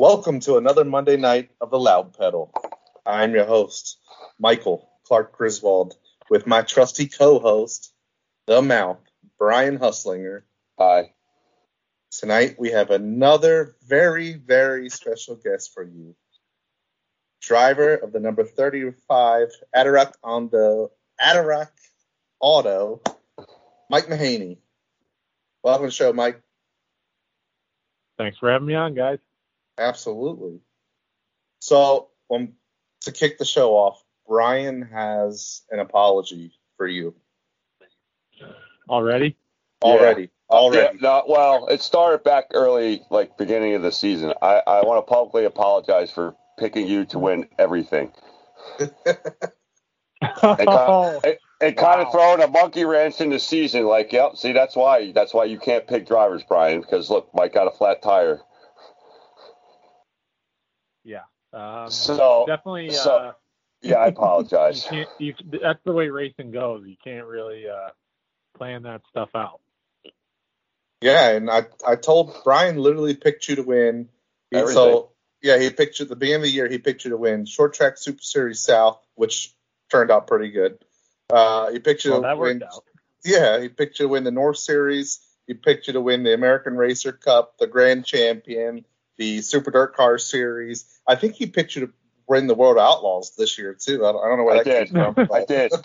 Welcome to another Monday night of the Loud Pedal. I'm your host, Michael Clark Griswold, with my trusty co-host, the Mouth, Bryan Huslinger. Hi. Tonight we have another very, very special guest for you. Driver of the number 35 Adirondack on the Adirondack Auto, Mike Mahaney. Welcome to the show, Mike. Thanks for having me on, guys. Absolutely. So, um, to kick the show off, Bryan has an apology for you Already? already. Already. Yeah, no, well, it started back early, like beginning of the season. I, I want to publicly apologize for picking you to win everything. And, kind, and kind of throwing a monkey wrench in the season. Like, yep, see, that's why. That's why you can't pick drivers, Bryan, because look, Mike got a flat tire. Yeah. Um, So, definitely. so- uh, yeah, I you apologize. can't. You, that's the way racing goes. You can't really uh, plan that stuff out. Yeah, and I I told Bryan literally picked you to win. Everything. So yeah, he picked you at the beginning of the year. He picked you to win short track Super Series South, which turned out pretty good. Uh, he picked you Well, to that win. worked out. Yeah, he picked you to win the North Series. He picked you to win the American Racer Cup, the Grand Champion, the Super Dirt Car Series. I think he picked you to win the World Outlaws this year too. I don't, I don't know where I that did. came from. I did.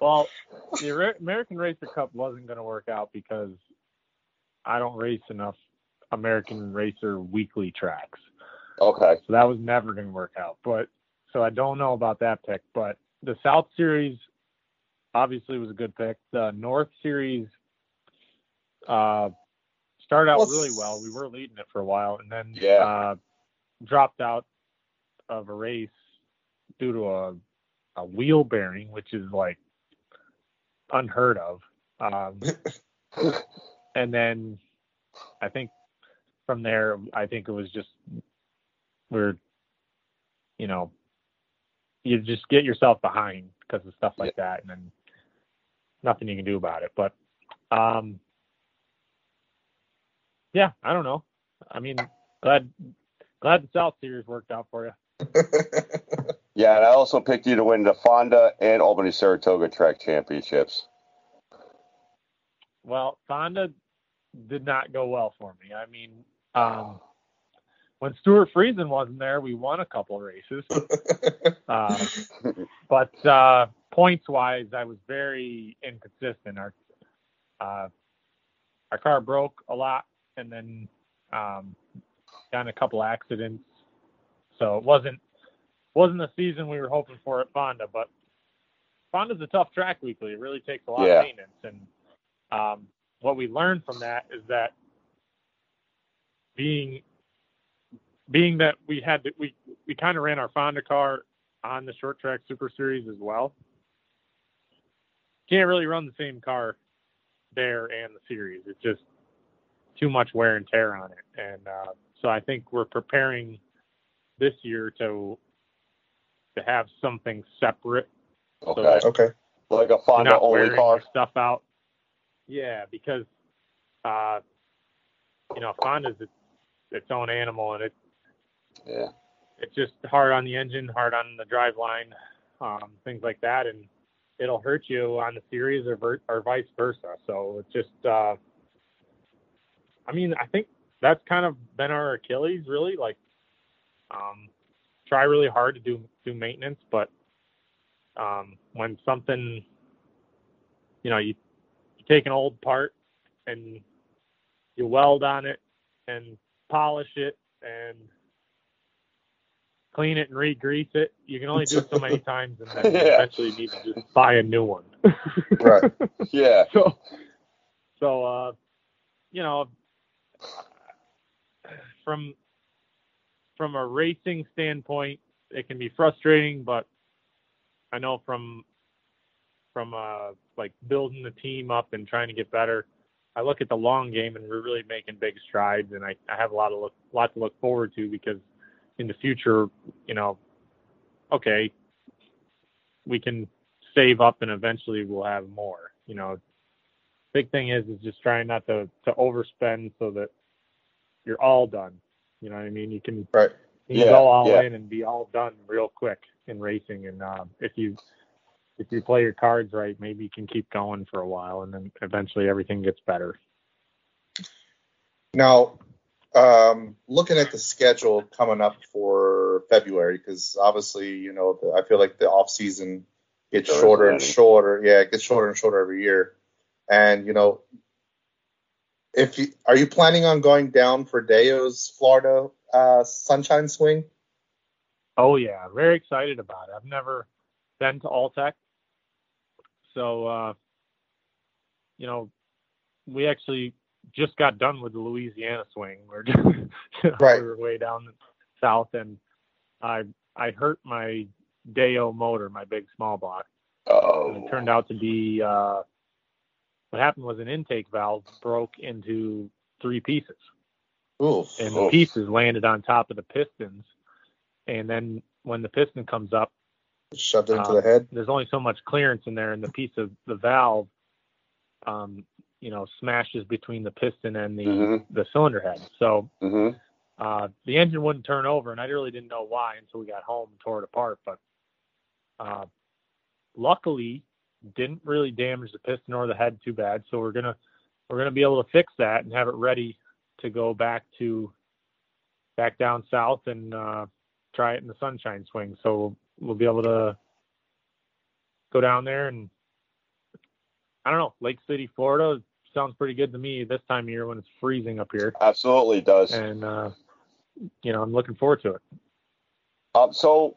Well, the American Racer Cup wasn't going to work out because I don't race enough American Racer weekly tracks. Okay. So that was never going to work out. But so I don't know about that pick. But the South Series obviously was a good pick. The North Series uh, started out Well, really well. We were leading it for a while, and then Yeah. uh, dropped out of a race due to a a wheel bearing, which is like unheard of. Um, and then I think from there, I think it was just we're, you know, you just get yourself behind because of stuff like that, and then nothing you can do about it. But, um, yeah, I don't know. I mean, glad glad the South Series worked out for you. Yeah, and I also picked you to win the Fonda and Albany Saratoga track championships. Well, Fonda did not go well for me. I mean, um, when Stewart Friesen wasn't there, we won a couple races. Uh, but uh, points wise, I was very inconsistent. Our uh, our car broke a lot, and then um, a couple accidents. So it wasn't wasn't the season we were hoping for at Fonda. But Fonda's a tough track weekly. It really takes a lot Yeah. of maintenance, and um, what we learned from that is that being being that we had to, we we kind of ran our Fonda car on the short track Super Series as well. Can't really run the same car there and the series. It just too much wear and tear on it, and uh, so I think we're preparing this year to to have something separate. Okay. that okay. like a you're Fonda only car. stuff out. Yeah, because uh, you know Fonda's its, its own animal, and it Yeah. it's just hard on the engine, hard on the drive line, um, things like that, and it'll hurt you on the series or, ver- or vice versa. So it's just, uh, I mean, I think that's kind of been our Achilles, really. Like, um, try really hard to do do maintenance, but um, when something, you know, you you take an old part and you weld on it and polish it and clean it and re-grease it. You can only do it so many times, and then Yeah. eventually you need to just buy a new one. Right. Yeah. so, so uh, you know, from from a racing standpoint, it can be frustrating, but I know from from uh, like building the team up and trying to get better. I look at the long game and we're really making big strides, and I, I have a lot of look, lot to look forward to because in the future, you know, okay, we can save up and eventually we'll have more. You know, big thing is is just trying not to to overspend so that you're all done. You know what I mean? You can Right. you Yeah, go all yeah. in and be all done real quick in racing. And um, if you if you play your cards right, maybe you can keep going for a while, and then eventually everything gets better. Now, um, looking at the schedule coming up for February, because obviously, you know, the, I feel like the off season gets shorter and shorter. Yeah, it gets shorter and shorter every year. And you know, if you are you planning on going down for Deyo's Florida uh, Sunshine Swing? Oh yeah, very excited about it. I've never been to All-Tech, so uh, you know, we actually just got done with the Louisiana swing. We're Right. we were way down south, and I I hurt my Deo motor, my big small block. And Oh, it turned out to be uh, what happened was an intake valve broke into three pieces, Oof. and the Oof. pieces landed on top of the pistons. And then when the piston comes up, Shoved into um, the head. there's only so much clearance in there, and the piece of the valve, um, you know, smashes between the piston and the Mhm. the cylinder head. So hmm uh, the engine wouldn't turn over, and I really didn't know why until we got home and tore it apart. But uh, luckily, didn't really damage the piston or the head too bad. So we're gonna we're gonna be able to fix that and have it ready to go back to back down south and uh, try it in the sunshine swing. So we'll be able to go down there and I don't know Lake City, Florida sounds pretty good to me this time of year when it's freezing up here absolutely does. and uh, you know I'm looking forward to it. Um, so,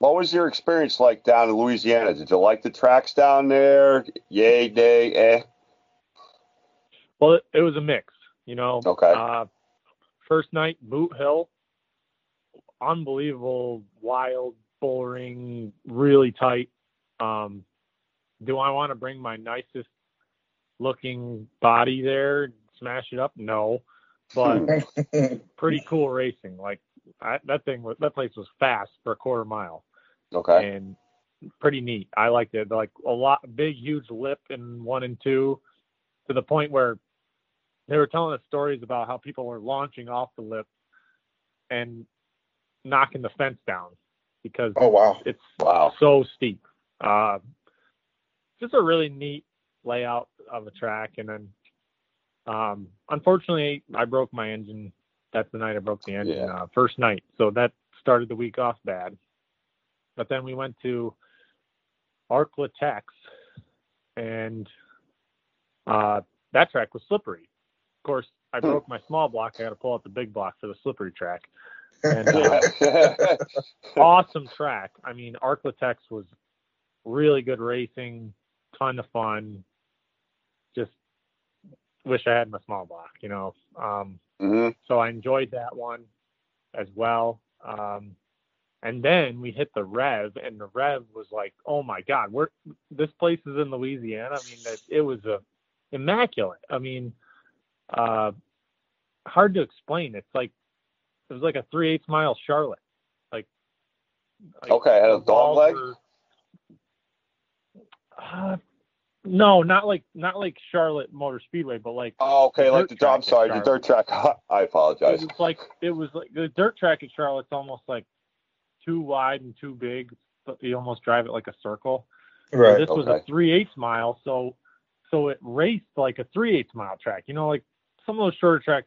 what was your experience like down in Louisiana? Did you like the tracks down there? Yay, nay, eh? Well, it, it was a mix, you know. Okay. Uh, first night, Boothill, unbelievable, wild bull ring, really tight. Um, do I want to bring my nicest looking body there, smash it up? No, but pretty cool racing. Like I, that thing was that place was fast for a quarter mile Okay. and pretty neat. I liked it. Like a lot, big, huge lip in one and two, to the point where they were telling us stories about how people were launching off the lip and knocking the fence down because oh wow. it's Wow. so steep. Uh, just a really neat layout of a track, and then um, unfortunately, I broke my engine. That's the night I broke the engine. Yeah. Uh, first night, so that started the week off bad. But then we went to Arklatex, and uh, that track was slippery. Of course, I Hmm. broke my small block. I got to pull out the big block for the slippery track. And uh, awesome track. I mean, Arklatex was really good racing, ton of fun. Just wish I had my small block, you know. Um, hmm so I enjoyed that one as well. Um, and then we hit the Rev, and the Rev was like, oh my God, we're this place is in Louisiana. I mean, that it was a immaculate. I mean, uh, hard to explain. It's like it was like a three eighths mile Charlotte. Like, like Okay, had a dog leg? were- uh, no, not like not like Charlotte Motor Speedway, but like Oh, okay, like the I'm sorry, the dirt track. I apologize. it was like it was like the dirt track at Charlotte's almost like too wide and too big. But you almost drive it like a circle. Right. This was a okay. three eighths mile, so so it raced like a three eighths mile track. You know, like some of those shorter tracks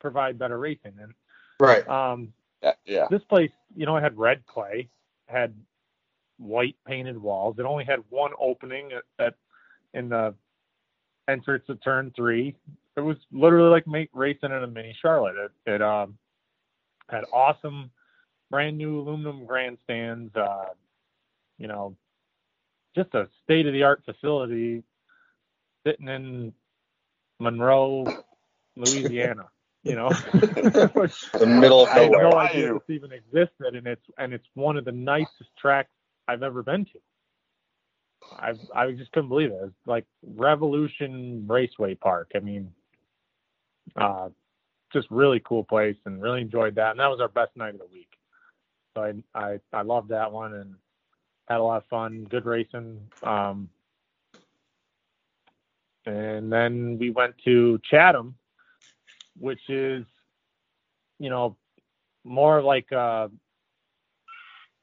provide better racing. And Right. um, Yeah, yeah. this place, you know, it had red clay, had white painted walls. It only had one opening at, at in the entrance to turn three. It was literally like racing in a mini Charlotte. It, it um, had awesome, brand new aluminum grandstands. Uh, you know, just a state of the art facility sitting in Monroe, Louisiana. you know, the middle of nowhere. I had no idea this even existed, and it's and it's one of the nicest tracks I've ever been to. I I just couldn't believe it. It's like Revolution Raceway Park. I mean, uh, just really cool place, and really enjoyed that. And that was our best night of the week. So I I I loved that one and had a lot of fun. Good racing. Um, and then we went to Chatham, which is, you know, more like uh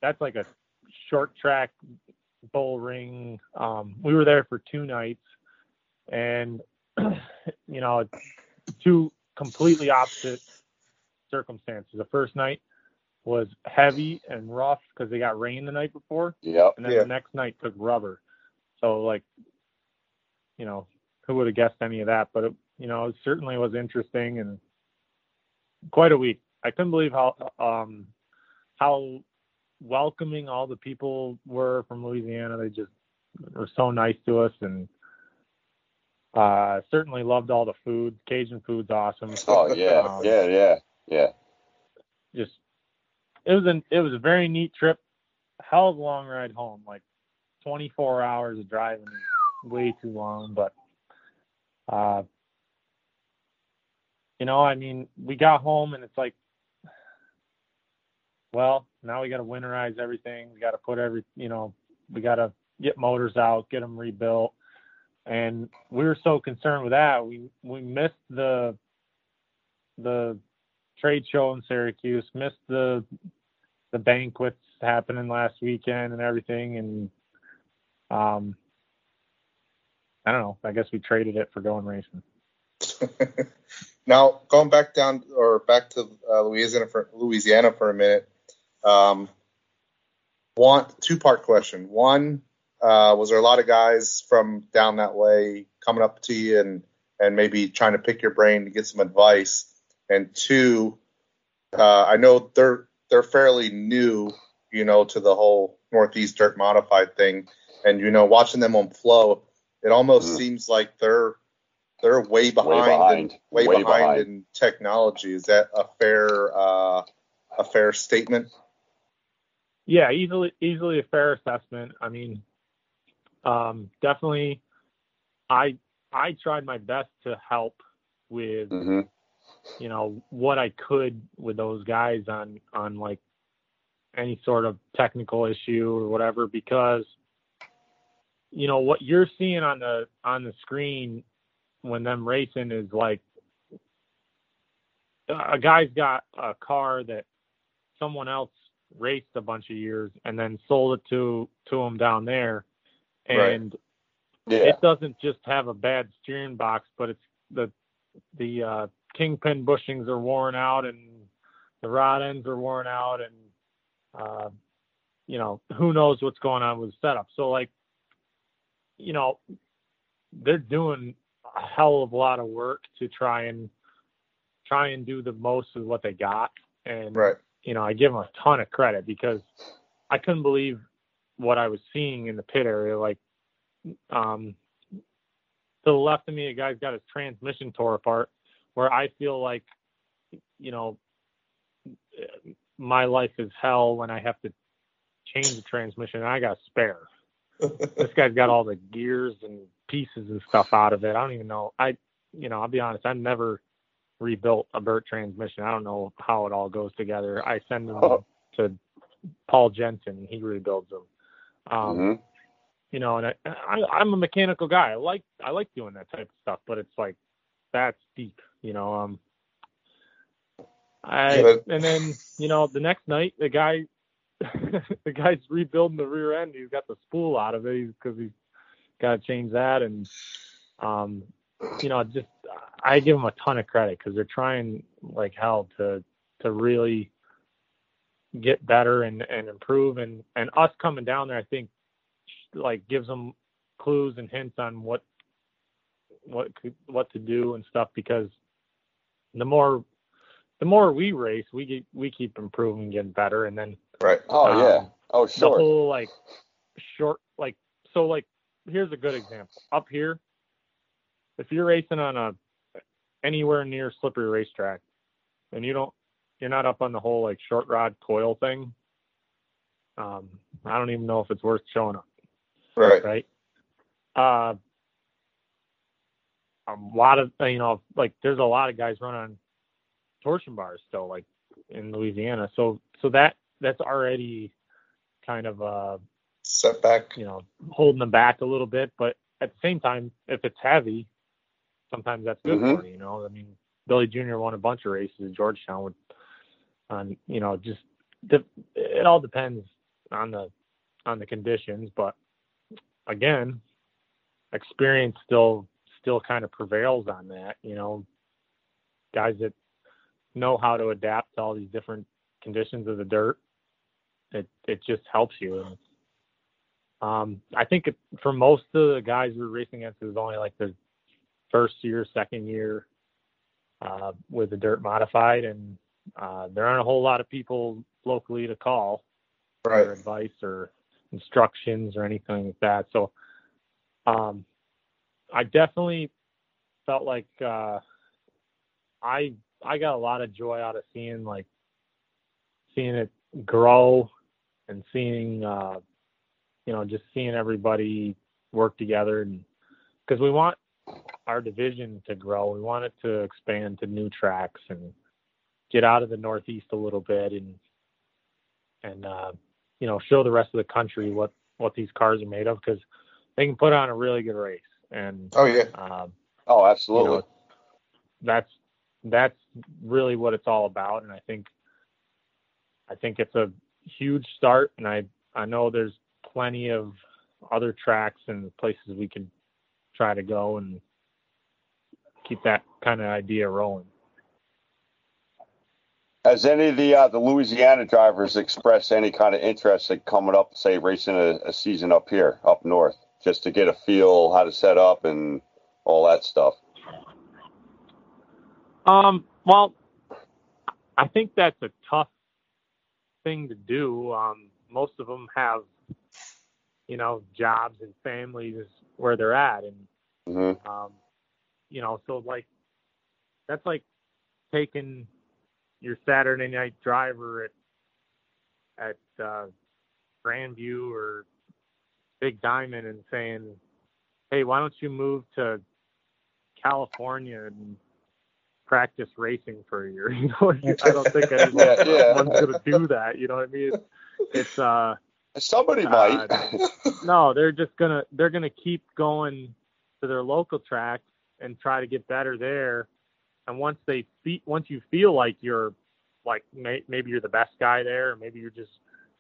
that's like a short track bull ring. Um, we were there for two nights, and you know, two completely opposite circumstances. The first night was heavy and rough because they got rain the night before, Yep. and then Yeah. the next night took rubber. So like, you know, who would have guessed any of that? But it, you know, it certainly was interesting and quite a week. I couldn't believe how um how welcoming all the people were from Louisiana. They just were so nice to us and uh certainly loved all the food. Cajun food's awesome. Oh yeah, Um, yeah, yeah, yeah. just it was an it was a very neat trip. Hell of a long ride home, like 24 hours of driving, way too long. But uh, you know, I mean, we got home and it's like, well, now we got to winterize everything. We got to put every, you know, we got to get motors out, get them rebuilt, and we were so concerned with that. We we missed the the trade show in Syracuse, missed the the banquets happening last weekend and everything, and um, I don't know. I guess we traded it for going racing. now going back down or back to uh, Louisiana for Louisiana for a minute. Um, one two part question. One, uh, was there a lot of guys from down that way coming up to you and and maybe trying to pick your brain to get some advice? And two, uh, I know they're they're fairly new, you know, to the whole Northeast Dirt Modified thing, and you know, watching them on flow, it almost Mhm. seems like they're they're way behind, behind. In, way, Way behind, behind. in technology. Is that a fair uh, a fair statement? Yeah, easily easily a fair assessment. I mean, um, definitely, I I tried my best to help with hmm you know what I could with those guys on on like any sort of technical issue or whatever because you know what you're seeing on the on the screen when them racing is like a guy's got a car that someone else raced a bunch of years and then sold it to to him down there Right. and Yeah. it doesn't just have a bad steering box, but it's the the uh, kingpin bushings are worn out and the rod ends are worn out and uh, you know who knows what's going on with the setup. So like you know they're doing a hell of a lot of work to try and try and do the most of what they got and Right. you know, I give them a ton of credit because I couldn't believe what I was seeing in the pit area. Like, um, to the left of me, a guy's got his transmission tore apart, where I feel like, you know, my life is hell when I have to change the transmission and I got spare. this guy's got all the gears and pieces and stuff out of it. I don't even know. I, you know, I'll be honest, I've never rebuilt a Bert transmission. I don't know how it all goes together. I send them Oh. to Paul Jensen, and he rebuilds them. Um, hmm You know, and I, I, I'm a mechanical guy. I like I like doing that type of stuff, but it's like that's deep. You know, um, I Yeah, and then you know the next night the guy the guy's rebuilding the rear end. He's got the spool out of it. Because he's got to change that, and um, you know, just I give them a ton of credit because they're trying like hell to to really get better and and improve, and and us coming down there, I think, like gives them clues and hints on what what what to do and stuff because the more the more we race, we get we keep improving, getting better, and then Right. Oh Um, yeah. Oh sure. the whole like short like so like here's a good example up here if you're racing on a anywhere near slippery racetrack and you don't you're not up on the whole like short rod coil thing, um, I don't even know if it's worth showing up. Right. Right. Uh, a lot of you know like there's a lot of guys run on torsion bars still like in Louisiana. So so that that's already kind of a Setback. you know holding them back a little bit. But at the same time, if it's heavy, sometimes that's good Mhm. for you. You know, I mean, Billy Jr. won a bunch of races at Georgetown with, on you know just the, it all depends on the on the conditions. But again, experience still still kind of prevails on that. You know, guys that know how to adapt to all these different conditions of the dirt. It it just helps you. Um, I think it, for most of the guys we're racing against, it was only like the first year, second year uh, with the dirt modified, and uh, there aren't a whole lot of people locally to call for Right. advice or instructions or anything like that. So um, I definitely felt like uh, I I got a lot of joy out of seeing like seeing it grow and seeing uh, you know just seeing everybody work together and because we want our division to grow. We want it to expand to new tracks and get out of the northeast a little bit and and uh, you know show the rest of the country what what these cars are made of because they can put on a really good race and Oh yeah. um, Oh, absolutely. you know, that's that's really what it's all about and i think i think it's a huge start and i i know there's plenty of other tracks and places we can try to go and keep that kind of idea rolling Has any of the uh, the Louisiana drivers expressed any kind of interest in coming up, say, racing a, a season up here, up north, just to get a feel how to set up and all that stuff? Um, well, I think that's a tough thing to do. Um, most of them have, you know, jobs and families where they're at, and hmm um, you know, so like that's like taking your Saturday night driver at at uh, Grandview or Big Diamond and saying, "Hey, why don't you move to California and practice racing for a year?" You know, I don't think anyone's Yeah, yeah. gonna do that. You know what I mean? It's, it's uh Somebody Uh, might. no, they're just gonna they're gonna keep going to their local tracks and try to get better there. And once they fe- once you feel like you're like may- maybe you're the best guy there, or maybe you're just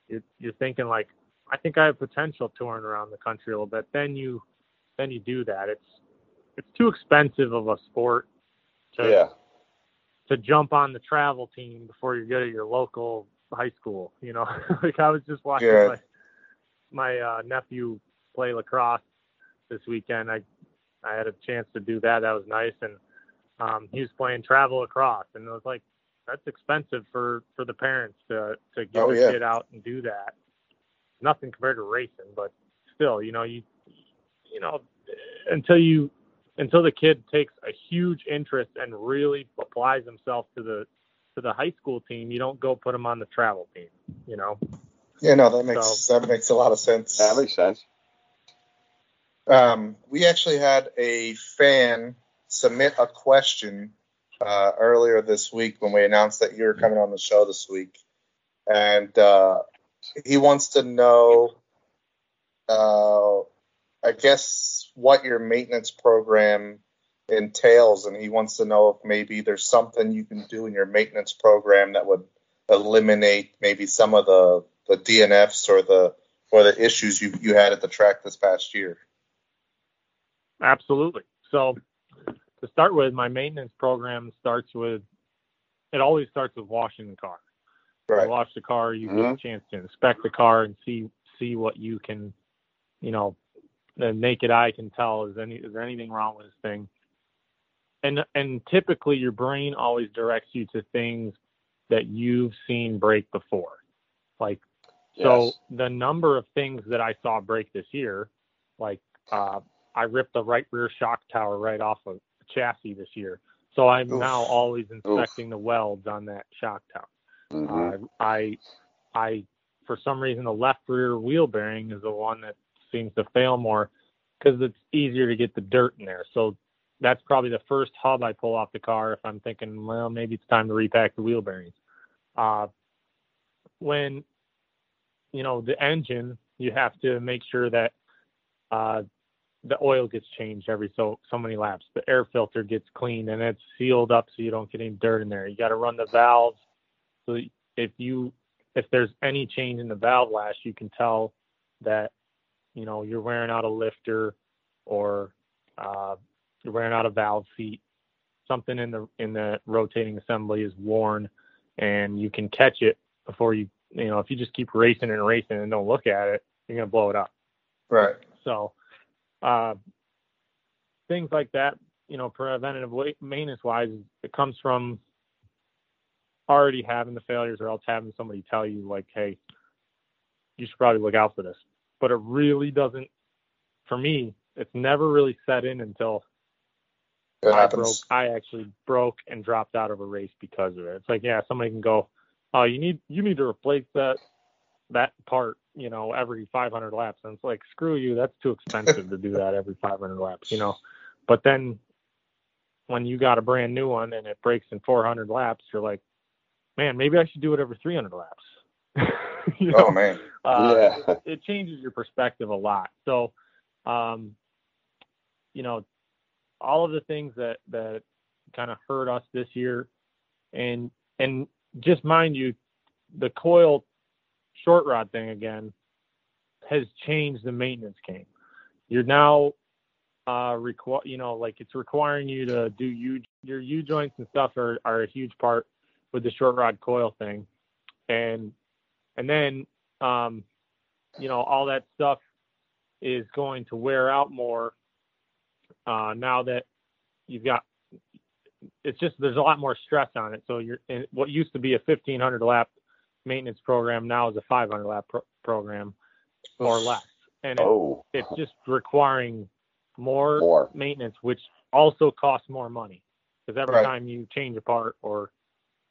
you're, you're thinking like I think I have potential touring around the country a little bit. Then you then you do that. It's it's too expensive of a sport to yeah. to jump on the travel team before you're good at your local high school. You know, like I was just watching Yeah. my my uh, nephew play lacrosse this weekend. I I had a chance to do that. That was nice, and um, he was playing travel lacrosse, and it was like that's expensive for for the parents to to get Oh, yeah. kid out and do that. Nothing compared to racing, but still, you know, you you know until you until the kid takes a huge interest and really applies himself to the to the high school team, you don't go put him on the travel team. You know. Yeah, no, that makes that makes a lot of sense. That makes sense. Um, we actually had a fan submit a question uh, earlier this week when we announced that you were coming on the show this week, and uh, he wants to know, uh, I guess, what your maintenance program entails, and he wants to know if maybe there's something you can do in your maintenance program that would eliminate maybe some of the the DNFs or the or the issues you you had at the track this past year. Absolutely. So to start with, my maintenance program starts with it always starts with washing the car. Right. You wash the car, you get Mhm. a chance to inspect the car and see see what you can, you know, the naked eye can tell is any is there anything wrong with this thing. And and typically your brain always directs you to things that you've seen break before. Like so the number of things that I saw break this year, like uh, I ripped the right rear shock tower right off of the chassis this year. So I'm Oof. now always inspecting the welds on that shock tower. Mhm. Uh, I, I, for some reason, the left rear wheel bearing is the one that seems to fail more because it's easier to get the dirt in there. So that's probably the first hub I pull off the car if I'm thinking, well, maybe it's time to repack the wheel bearings. Uh, when, you know, the engine, you have to make sure that uh, the oil gets changed every so so many laps. The air filter gets cleaned and it's sealed up so you don't get any dirt in there. You got to run the valves so if you if there's any change in the valve lash, you can tell that you know you're wearing out a lifter or uh, you're wearing out a valve seat. Something in the in the rotating assembly is worn, and you can catch it before you you know if you just keep racing and racing and don't look at it, you're gonna blow it up. Right. So, uh, things like that, you know, preventative maintenance wise, it comes from already having the failures or else having somebody tell you, like, hey, you should probably look out for this. But it really doesn't, for me, it's never really set in until It I broke. I actually broke and dropped out of a race because of it. It's like, yeah, somebody can go, oh, you need, you need to replace that, that part, you know, every 500 laps. And it's like, screw you, that's too expensive to do that every 500 laps, you know. But then when you got a brand new one and it breaks in 400 laps, you're like, man, maybe I should do it every 300 laps. you know? Oh man. uh, Yeah. it, it changes your perspective a lot. So, um, you know, all of the things that that kind of hurt us this year, and and just mind you, the coil short rod thing again has changed the maintenance game. You're now uh require you know like it's requiring you to do U your U joints and stuff are are a huge part with the short rod coil thing, and and then um you know all that stuff is going to wear out more uh now that you've got it's just there's a lot more stress on it. So you're and what used to be a 1500 lap maintenance program now is a 500 lap pro- program or less. And it, Oh, it's just requiring more, More. maintenance which also costs more money. Because every Right. time you change a part or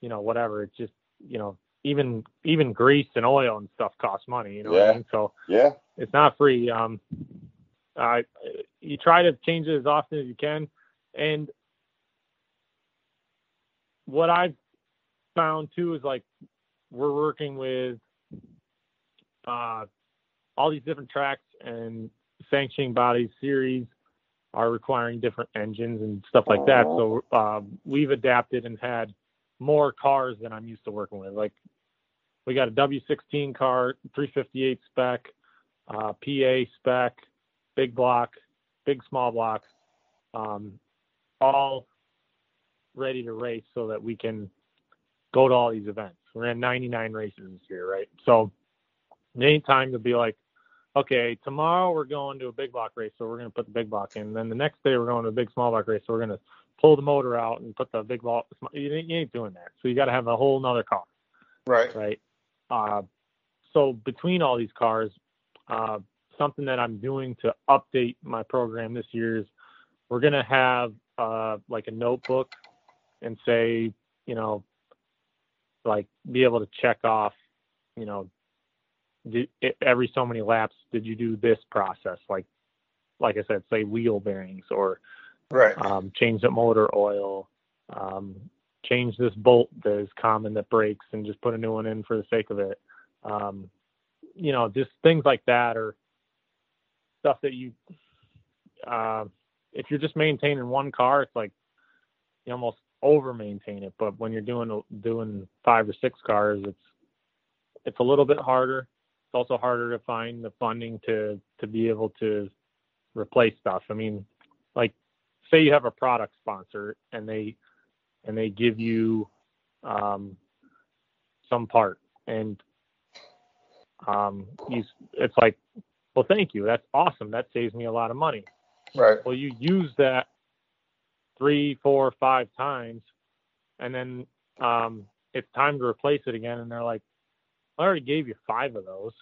you know whatever it's just you know even even grease and oil and stuff costs money you know what Yeah. i mean so yeah. it's not free. Um, I you try to change it as often as you can, and what I've found too is like we're working with uh, all these different tracks and sanctioning bodies series are requiring different engines and stuff like that. So um, we've adapted and had more cars than I'm used to working with. Like we got a W16 car, 358 spec, uh, PA spec, big block, big small block, um, all ready to race so that we can go to all these events. We ran 99 races this year, right? So ain't time to be like, okay, tomorrow we're going to a big block race, so we're going to put the big block in. Then the next day we're going to a big small block race, so we're going to pull the motor out and put the big block. You ain't you ain't doing that. So you got to have a whole nother car Right. right? Uh, so between all these cars, uh, something that I'm doing to update my program this year is we're gonna have uh, like a notebook and say, you know, like be able to check off, you know, did, every so many laps did you do this process? Like, like I said, say wheel bearings or Right. um, change the motor oil, um, change this bolt that is common that breaks and just put a new one in for the sake of it. Um, you know, just things like that or stuff that you, uh, if you're just maintaining one car, it's like you almost over maintain it. But when you're doing doing five or six cars, it's it's a little bit harder. It's also harder to find the funding to to be able to replace stuff. I mean, like say you have a product sponsor and they and they give you um, some part and um, you it's like well thank you that's awesome that saves me a lot of money Right. well you use that three four five times and then um, it's time to replace it again and they're like i already gave you five of those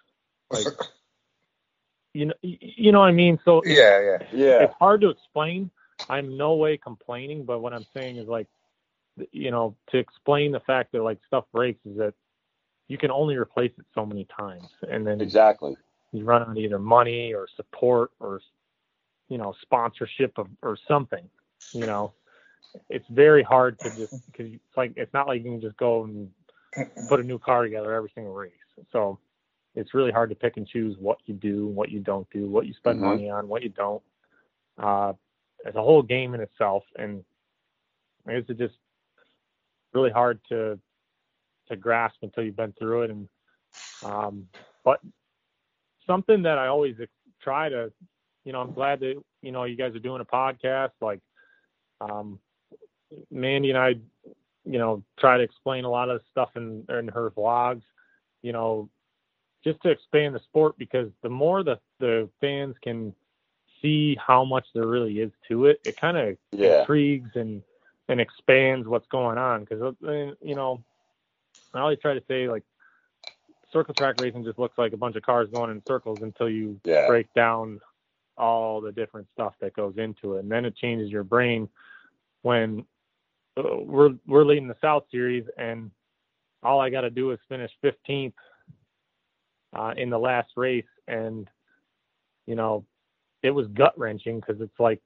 like you know you know what i mean so yeah. Yeah. Yeah. it's hard to explain, I'm no way complaining, but what I'm saying is like, you know, to explain the fact that like stuff breaks is that you can only replace it so many times, and then exactly you run out of either money or support or you know sponsorship of, or something. You know, it's very hard to just because it's like it's not like you can just go and put a new car together every single race. So it's really hard to pick and choose what you do, what you don't do, what you spend mm-hmm. money on, what you don't. Uh, it's a whole game in itself, and it's just really hard to to grasp until you've been through it. And um, but something that I always try to, you know, I'm glad that you know you guys are doing a podcast. Like, um, Mandy and I, you know, try to explain a lot of stuff in in her vlogs. You know, just to expand the sport because the more the the fans can see how much there really is to it, it kind of yeah. intrigues and and expands what's going on. Because uh, you know, I always try to say like circle track racing just looks like a bunch of cars going in circles until you yeah. break down all the different stuff that goes into it, and then it changes your brain when uh, we're we're leading the South Series and all I got to do is finish 15th uh, in the last race, and you know, it was gut wrenching because it's like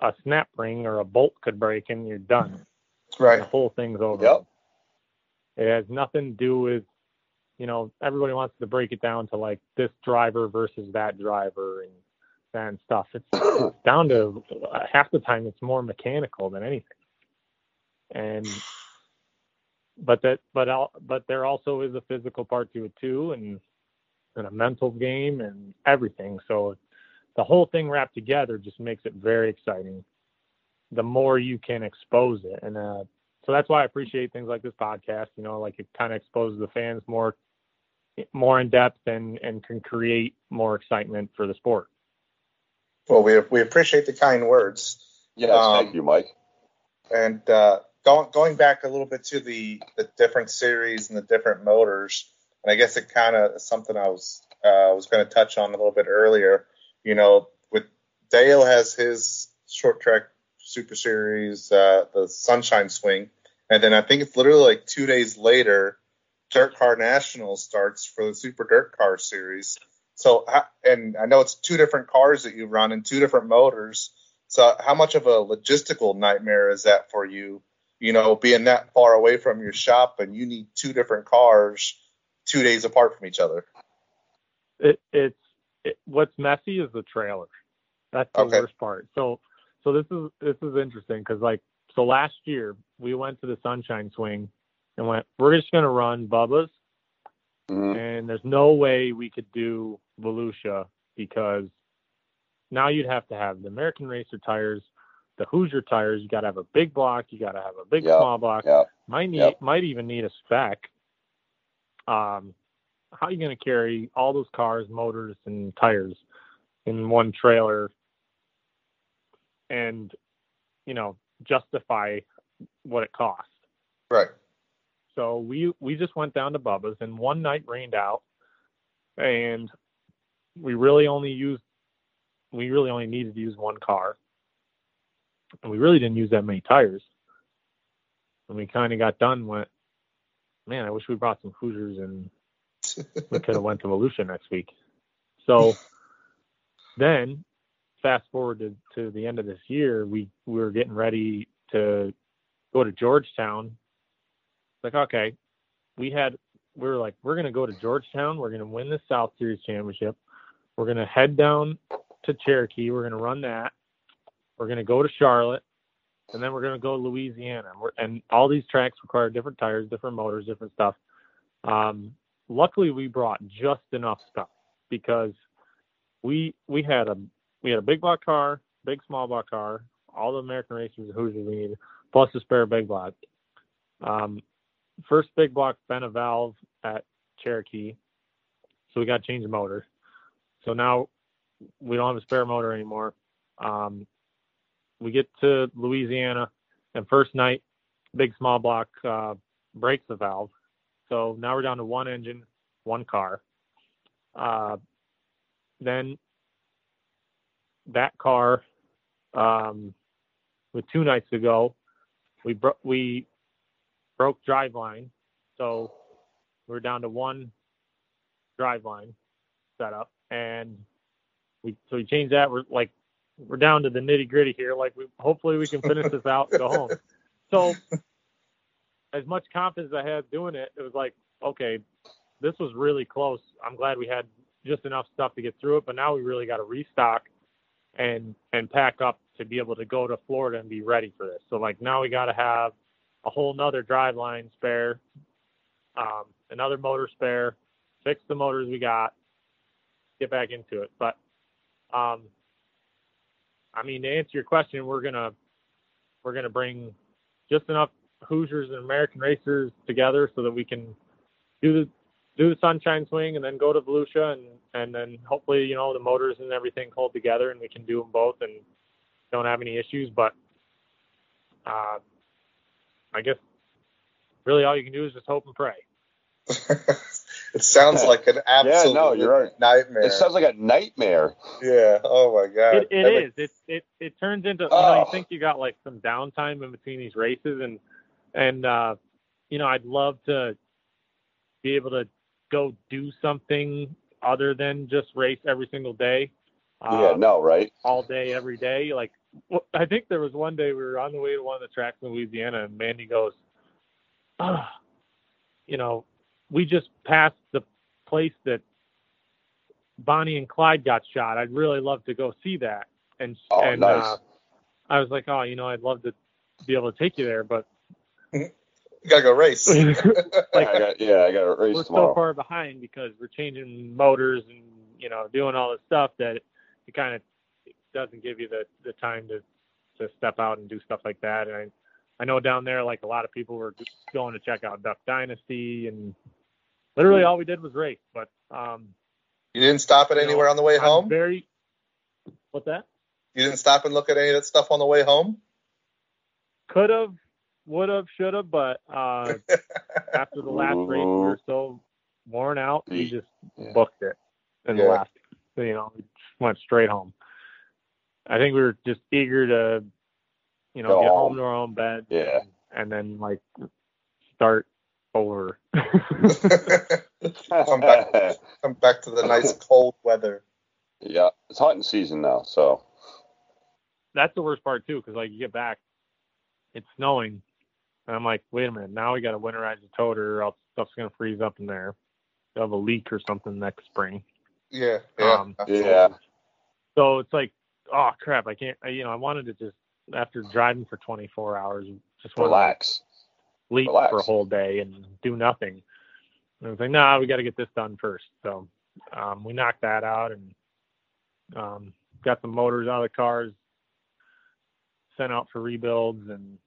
a snap ring or a bolt could break and you're done. Right. The whole thing's over. Yep. It has nothing to do with, you know, everybody wants to break it down to like this driver versus that driver and that and stuff. It's, it's down to uh, half the time it's more mechanical than anything. And but that but I'll, but there also is a physical part to it too and and a mental game and everything. So the whole thing wrapped together just makes it very exciting. The more you can expose it, and uh, so that's why I appreciate things like this podcast. You know, like it kind of exposes the fans more, more in depth, and and can create more excitement for the sport. Well, we we appreciate the kind words. Yes, um, thank you, Mike. And uh, going going back a little bit to the the different series and the different motors, and I guess it kind of something I was uh, was going to touch on a little bit earlier. You know, with Dale has his short track super series, uh, the Sunshine Swing, and then I think it's literally like two days later, Dirt Car National starts for the Super Dirt Car Series. So, and I know it's two different cars that you run and two different motors. So, how much of a logistical nightmare is that for you? You know, being that far away from your shop and you need two different cars two days apart from each other. It, it's it, what's messy is the trailer. That's the okay. worst part. So so this is this is interesting because like so last year we went to the Sunshine Swing and went we're just gonna run Bubba's mm-hmm. and there's no way we could do Volusia because now you'd have to have the American Racer tires, the Hoosier tires. You got to have a big block. You got to have a big yep. small block. Yep. Might need yep. might even need a spec um, how are you going to carry all those cars, motors, and tires in one trailer and, you know, justify what it costs? Right. So we we just went down to Bubba's and one night rained out and we really only used we really only needed to use one car. And we really didn't use that many tires. And we kind of got done went, man, I wish we brought some Hoosiers and we could have went to Volusia next week. So then, fast forward to, to the end of this year, we, we were getting ready to go to Georgetown. Like, okay, we had we were like, we're gonna go to Georgetown. We're gonna win the South Series championship. We're gonna head down to Cherokee. We're gonna run that. We're gonna go to Charlotte and then we're going to go to Louisiana. And, and, all these tracks require different tires, different motors, different stuff. Um, luckily, we brought just enough stuff because we we had a we had a big block car, big small block car, all the American racers and Hoosiers we needed, plus a spare big block. Um, first big block bent a valve at Cherokee, so we got to change the motor. So now we don't have a spare motor anymore. Um, we get to Louisiana, and first night, big small block uh, breaks the valve. So now we're down to one engine, one car. Uh, then that car, um, with two nights ago, we bro- we broke driveline, so we're down to one drive driveline setup, and we so we changed that. We're like we're down to the nitty gritty here. Like we hopefully we can finish this out and go home. So as much confidence I had doing it, it was like okay, this was really close. I'm glad we had just enough stuff to get through it, but now we really got to restock and and pack up to be able to go to Florida and be ready for this. So like now we got to have a whole nother drive line spare, um, another motor spare, fix the motors we got, get back into it. But um, I mean, to answer your question, we're gonna we're gonna bring just enough Hoosiers and American racers together so that we can do the do the sunshine swing and then go to Volusia and and then hopefully you know the motors and everything hold together and we can do them both and don't have any issues. But uh, I guess really all you can do is just hope and pray. it sounds like an absolute yeah, no, you're right. nightmare. It sounds like a nightmare. Yeah. Oh my god. It, it Every- It it it turns into you Oh. know you think you got like some downtime in between these races and and uh, you know I'd love to be able to go do something other than just race every single day. yeah, Uh, no, right? all day, every day. Like, I think there was one day we were on the way to one of the tracks in Louisiana, and Mandy goes, ah, you know, we just passed the place that Bonnie and Clyde got shot. I'd really love to go see that. And Oh, and nice. uh, I was like, oh, you know, I'd love to be able to take you there, but you gotta go race. like I got, yeah, I gotta race we're tomorrow. so far behind because we're changing motors and you know doing all this stuff that it kind of doesn't give you the the time to to step out and do stuff like that. And I I know down there like a lot of people were just going to check out Duck Dynasty and literally all we did was race. But um, you didn't stop at you know, anywhere on the way I'm home. very what's that? You didn't stop and look at any of that stuff on the way home. Could have, would have, should have, but uh, after the last race we were so worn out, we just Yeah. booked it and Yeah. left. So, you know, we just went straight home. I think we were just eager to, you know, Go get home. home to our own bed. Yeah. And then like start over. come back, come back to the nice cold weather. yeah, it's hunting season now, so That's the worst part too, because like you get back, it's snowing, and I'm like, wait a minute, now we got to winterize the toter, or else stuff's gonna freeze up in there. You'll have a leak or something next spring. Yeah, yeah, Um, yeah. So it's like, oh crap, I can't. I, you know, I wanted to just after driving for 24 hours, just Relax. sleep relax. for a whole day and do nothing. And I was like, nah, we got to get this done first. So um, we knocked that out and um, got the motors out of the cars, sent out for rebuilds, and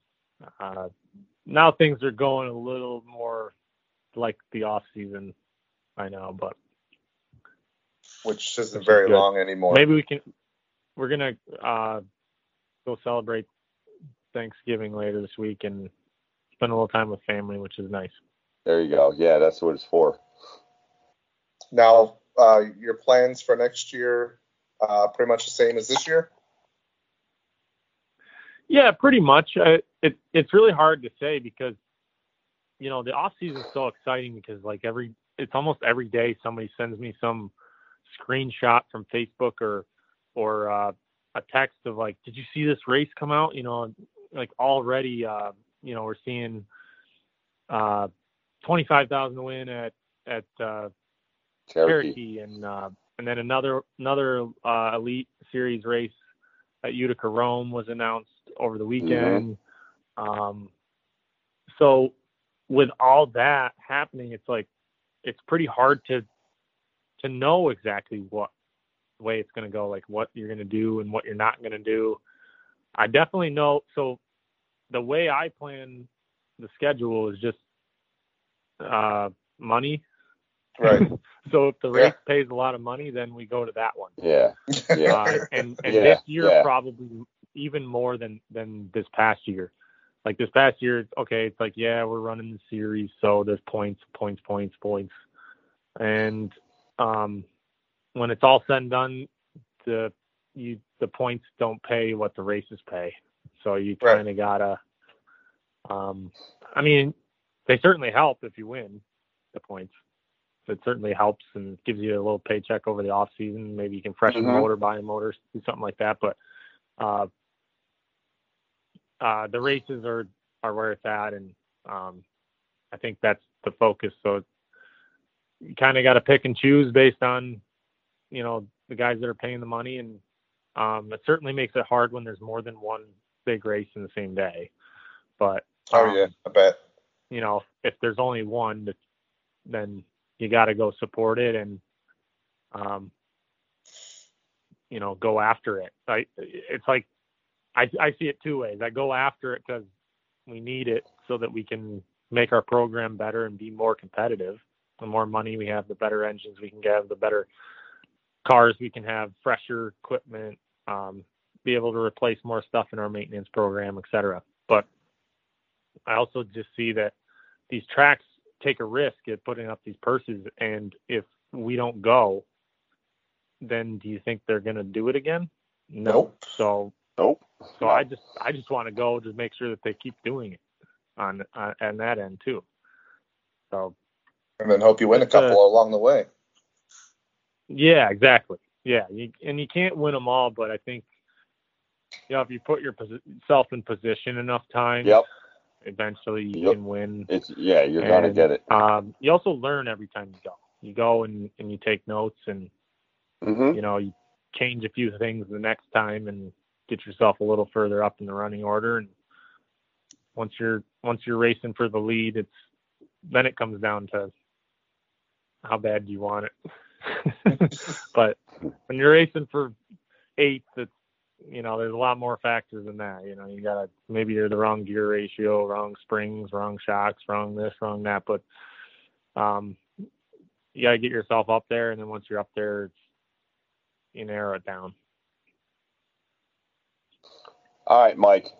uh, now things are going a little more like the off season. I know, but which isn't Which very good. long anymore. maybe we can. We're gonna uh, go celebrate Thanksgiving later this week and spend a little time with family, which is nice. There you go. Yeah, that's what it's for. Now, uh, your plans for next year, uh, pretty much the same as this year. Yeah, pretty much. I, it it's really hard to say because you know the off season is so exciting because like every it's almost every day somebody sends me some screenshot from Facebook or or uh, a text of like, did you see this race come out? You know, like already, uh, you know, we're seeing uh, twenty five thousand to win at at uh, Cherokee. Cherokee, and uh, and then another another uh, elite series race at Utica Rome was announced over the weekend. Um, so with all that happening, it's like it's pretty hard to to know exactly what way it's going to go, like what you're going to do and what you're not going to do. I definitely know. So the way I plan the schedule is just uh, money. Right. So if the Yeah. race pays a lot of money, then we go to that one. Yeah. Yeah. Uh, and and Yeah, this year yeah. probably even more than than this past year. Like this past year, okay, it's like yeah, we're running the series, so there's points, points, points, points, and um, when it's all said and done, the you the points don't pay what the races pay. So you kind of gotta. Um, I mean, they certainly help if you win the points. It certainly helps and gives you a little paycheck over the off season. Maybe you can freshen the Mhm. motor, buy a motor, do something like that. But uh, uh, the races are are where it's at, and um, I think that's the focus. So you kind of got to pick and choose based on you know the guys that are paying the money, and um, it certainly makes it hard when there's more than one big race in the same day. But Oh um, yeah, I bet. you know, if there's only one, that- then you got to go support it and, um, you know, go after it. I, it's like, I, I see it two ways. I go after it because we need it so that we can make our program better and be more competitive. The more money we have, the better engines we can get, the better cars we can have, fresher equipment, um, be able to replace more stuff in our maintenance program, et cetera. But I also just see that these tracks take a risk at putting up these purses, and if we don't go, then do you think they're going to do it again? No. Nope. So, Nope. so No. I just I just want to go to make sure that they keep doing it on uh, on that end too. So And then hope you win a uh, couple along the way. yeah, exactly. Yeah, you, and you can't win them all, but I think you know if you put yourself in position enough times, Yep. eventually you Yep. can win. It's yeah, you're gonna get it. Um, you also learn every time you go. You go and, and you take notes and mm-hmm. you know you change a few things the next time and get yourself a little further up in the running order. And once you're once you're racing for the lead, it's then it comes down to how bad do you want it. but when you're racing for eighth, it's you know there's a lot more factors than that. You know you gotta maybe you're the wrong gear ratio, wrong springs, wrong shocks, wrong this, wrong that. But um, you gotta get yourself up there, and then once you're up there, you narrow it down. All right, Mike.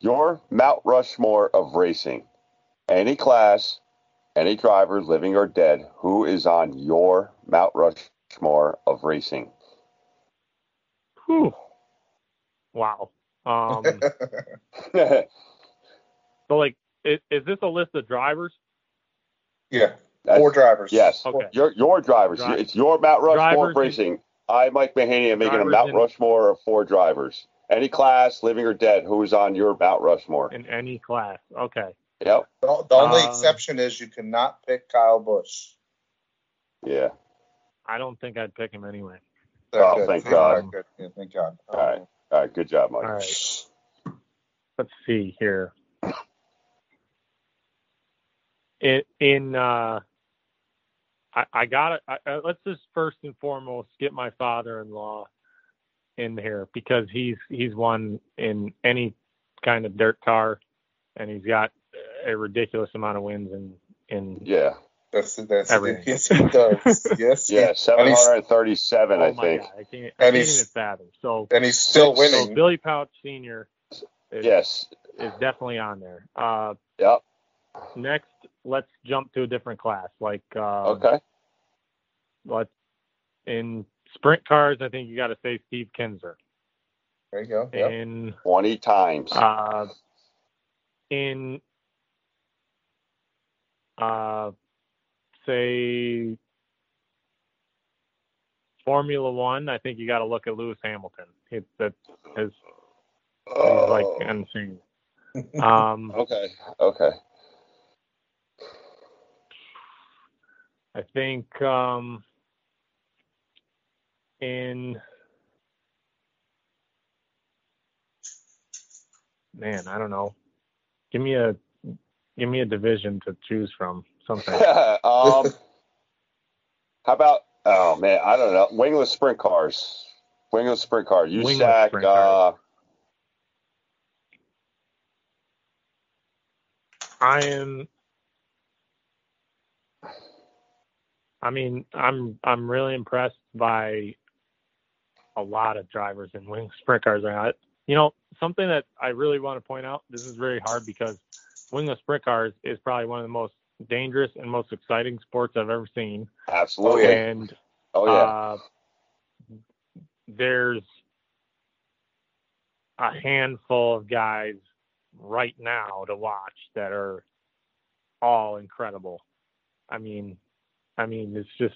Your Mount Rushmore of racing. Any class, any driver, living or dead, who is on your Mount Rushmore of racing? Whew. Wow. Um, so like, is, is this a list of drivers? yeah, That's- four drivers. Yes. Okay. Your your drivers. Dri- it's your Mount Rushmore drivers of racing. I, Mike Mahaney, am making a Mount in- Rushmore of four drivers. Any class, living or dead, who is on your Mount Rushmore? in any class. Okay. Yep. The, the only Um, exception is you cannot pick Kyle Busch. Yeah. I don't think I'd pick him anyway. Oh, Good. thank Yeah, God. good. Yeah, thank God. All right. All right. Good job, Mike. All right. Let's see here. In, in uh, I, I got it. Let's just first and foremost get my father-in-law in here because he's he's won in any kind of dirt car, and he's got a ridiculous amount of wins in in Yeah. That's that's Everything. yes he does. Yes, he- Yeah. and Seven he's hundred thirty-seven, oh I my think. God, I can't, I And can't he's- even fathom. So, and he's still so winning. So Billy Pauch Senior is, Yes. is definitely on there. Uh, Yep. next, let's jump to a different class. Like, uh, Okay. let's in sprint cars. I think you got to say Steve Kinser. There you go. Yep. In Twenty times. uh, in uh, say Formula One, I think you got to look at Lewis Hamilton. It, that is he's like Oh. insane. Um, Okay. Okay. I think um, in man, I don't know. Give me a give me a division to choose from. Something. um, how about? Oh man, I don't know. Wingless sprint cars. Wingless sprint car. USAC. sprint Uh. I am. I mean, I'm I'm really impressed by a lot of drivers in wing sprint cars right now. You know, something that I really want to point out. This is very hard because wingless sprint cars is probably one of the most dangerous and most exciting sports I've ever seen. absolutely. And Oh yeah. uh, there's a handful of guys right now to watch that are all incredible. I mean, I mean, it's just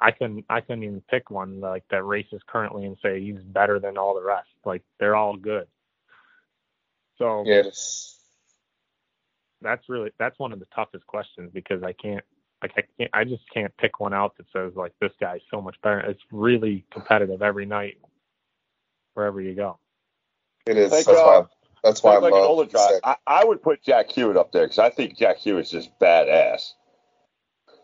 I couldn't I couldn't even pick one like that races currently and say he's better than all the rest. Like they're all good. So Yes. that's really that's one of the toughest questions because I can't like I can't I just can't pick one out that says like this guy's so much better. It's really competitive every night wherever you go. It is. Like, that's why. That's why I like an love. older driver. I, I would put Jack Hewitt up there because I think Jack Hewitt's just badass.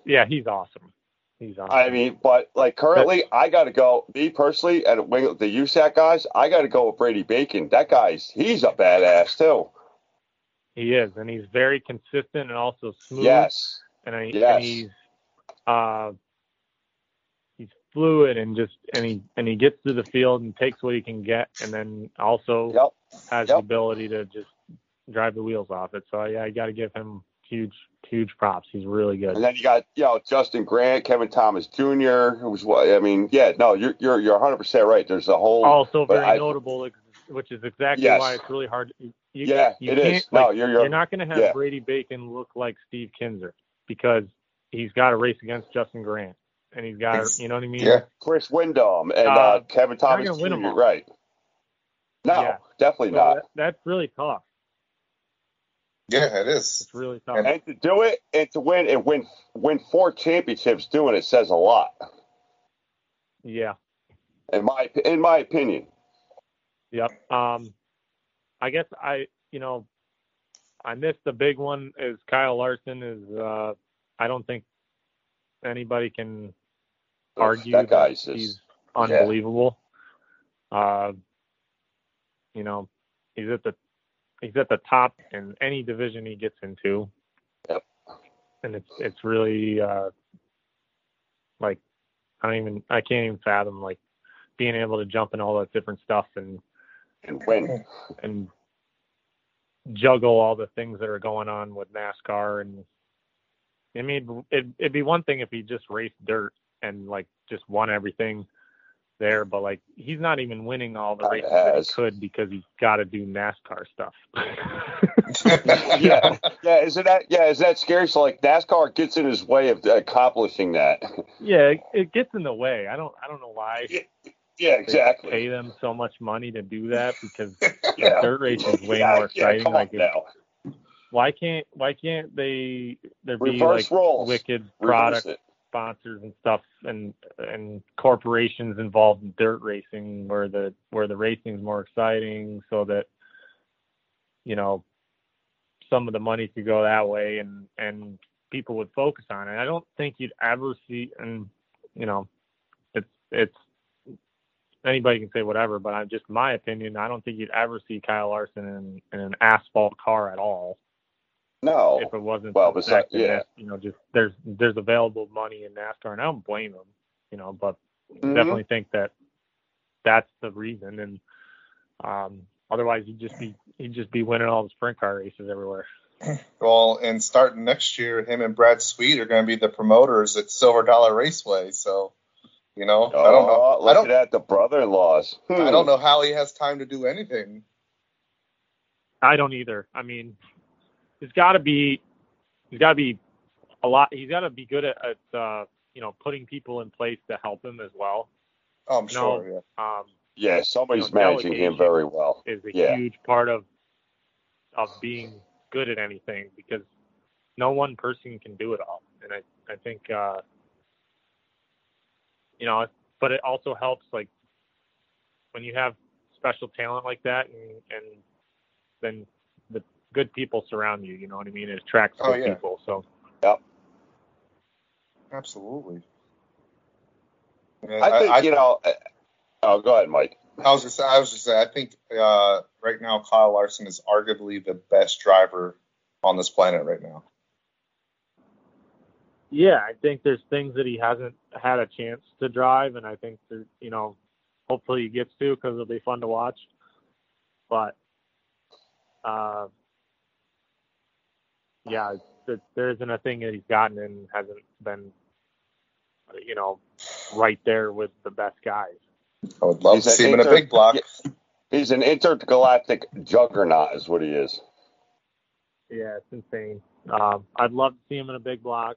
Yeah, he's awesome. He's awesome. I mean, but like currently, I got to go. Me personally, and when the USAC guys, I got to go with Brady Bacon. That guy's he's a badass too. he is, and he's very consistent and also smooth. Yes, and, I, Yes. and he's uh he's fluid and just and he and he gets to the field and takes what he can get and then also yep. has Yep. the ability to just drive the wheels off it. So yeah, I got to give him huge huge props. He's really good. And then you got you know Justin Grant, Kevin Thomas Jr. Who's what? I mean, yeah, no, you're you're you're 100 percent right. There's a whole. also very I- notable, which is exactly Yes. why it's really hard. You, you, yeah, you it is. can't, No, like, you're you're, you're not going to have yeah. Brady Bacon look like Steve Kinser because he's got to race against Justin Grant and he's got you know what I mean? Yeah. Chris Windom and uh, Uh, Kevin Thomas gonna win 'em Jr. Right? No, Yeah. definitely So not. that, that's really tough. Yeah, it is. It's really tough. And- And to do it and to win and win win four championships doing it says a lot. yeah. In my in my opinion. Yep. Um, I guess I, you know, I missed the big one. Is Kyle Larson is? Uh, I don't think anybody can argue that that, guy's he's just unbelievable. Uh, you know, he's at the he's at the top in any division he gets into. Yep. And it's it's really uh, like I don't even I can't even fathom like being able to jump in all that different stuff and and win. and juggle all the things that are going on with NASCAR. And I mean, it, it'd be one thing if he just raced dirt and like just won everything there, but like he's not even winning all the races that he could because he's got to do NASCAR stuff. yeah, yeah. Isn't that yeah? Is that scary? So like NASCAR gets in his way of accomplishing that. yeah, it, it gets in the way. I don't, I don't know why yeah, they exactly. pay them so much money to do that because Yeah. dirt racing is way yeah, more exciting. like, why can't, why can't they there be Reverse like roles. wicked Reverse product it. Sponsors and stuff and and corporations involved in dirt racing where the where the racing is more exciting so that you know some of the money could go that way and and people would focus on it. I don't think you'd ever see and you know it's it's anybody can say whatever, but I'm just my opinion. I don't think you'd ever see Kyle Larson in, in an asphalt car at all No. if it wasn't Well, for the besi- that yeah. You know just there's there's available money in NASCAR, and I don't blame them, you know, but Mhm. definitely think that that's the reason, and um, otherwise he'd just be he'd just be winning all the sprint car races everywhere. Well, and starting next year, him and Brad Sweet are going to be the promoters at Silver Dollar Raceway. So, you know, I don't know. Oh, I Look don't. at that, the brother-in-laws. Hmm. I don't know how he has time to do anything. I don't either. I mean, he's got to be he's got to be a lot. He's got to be good at, at uh, you know putting people in place to help him as well. Oh, I'm No. sure. Yeah. Um, Yeah, somebody's You know, managing him very well. is a Yeah. huge part of of being good at anything because no one person can do it all. And I I think uh you know, but it also helps like when you have special talent like that and and then the good people surround you, you know what I mean? It attracts Oh, good yeah. people. So Yep. Absolutely. Yeah, I think I, you know. uh, Oh, go ahead, Mike. I was just I was just saying I think uh, right now Kyle Larson is arguably the best driver on this planet right now. yeah, I think there's things that he hasn't had a chance to drive, and I think that you know, hopefully he gets to because it'll be fun to watch. But, uh, yeah, there, there isn't a thing that he's gotten and hasn't been, you know, right there with the best guys. I would love He's to an see him in a big block. He's an intergalactic juggernaut, is what he is. Yeah, it's insane. Um, I'd love to see him in a big block.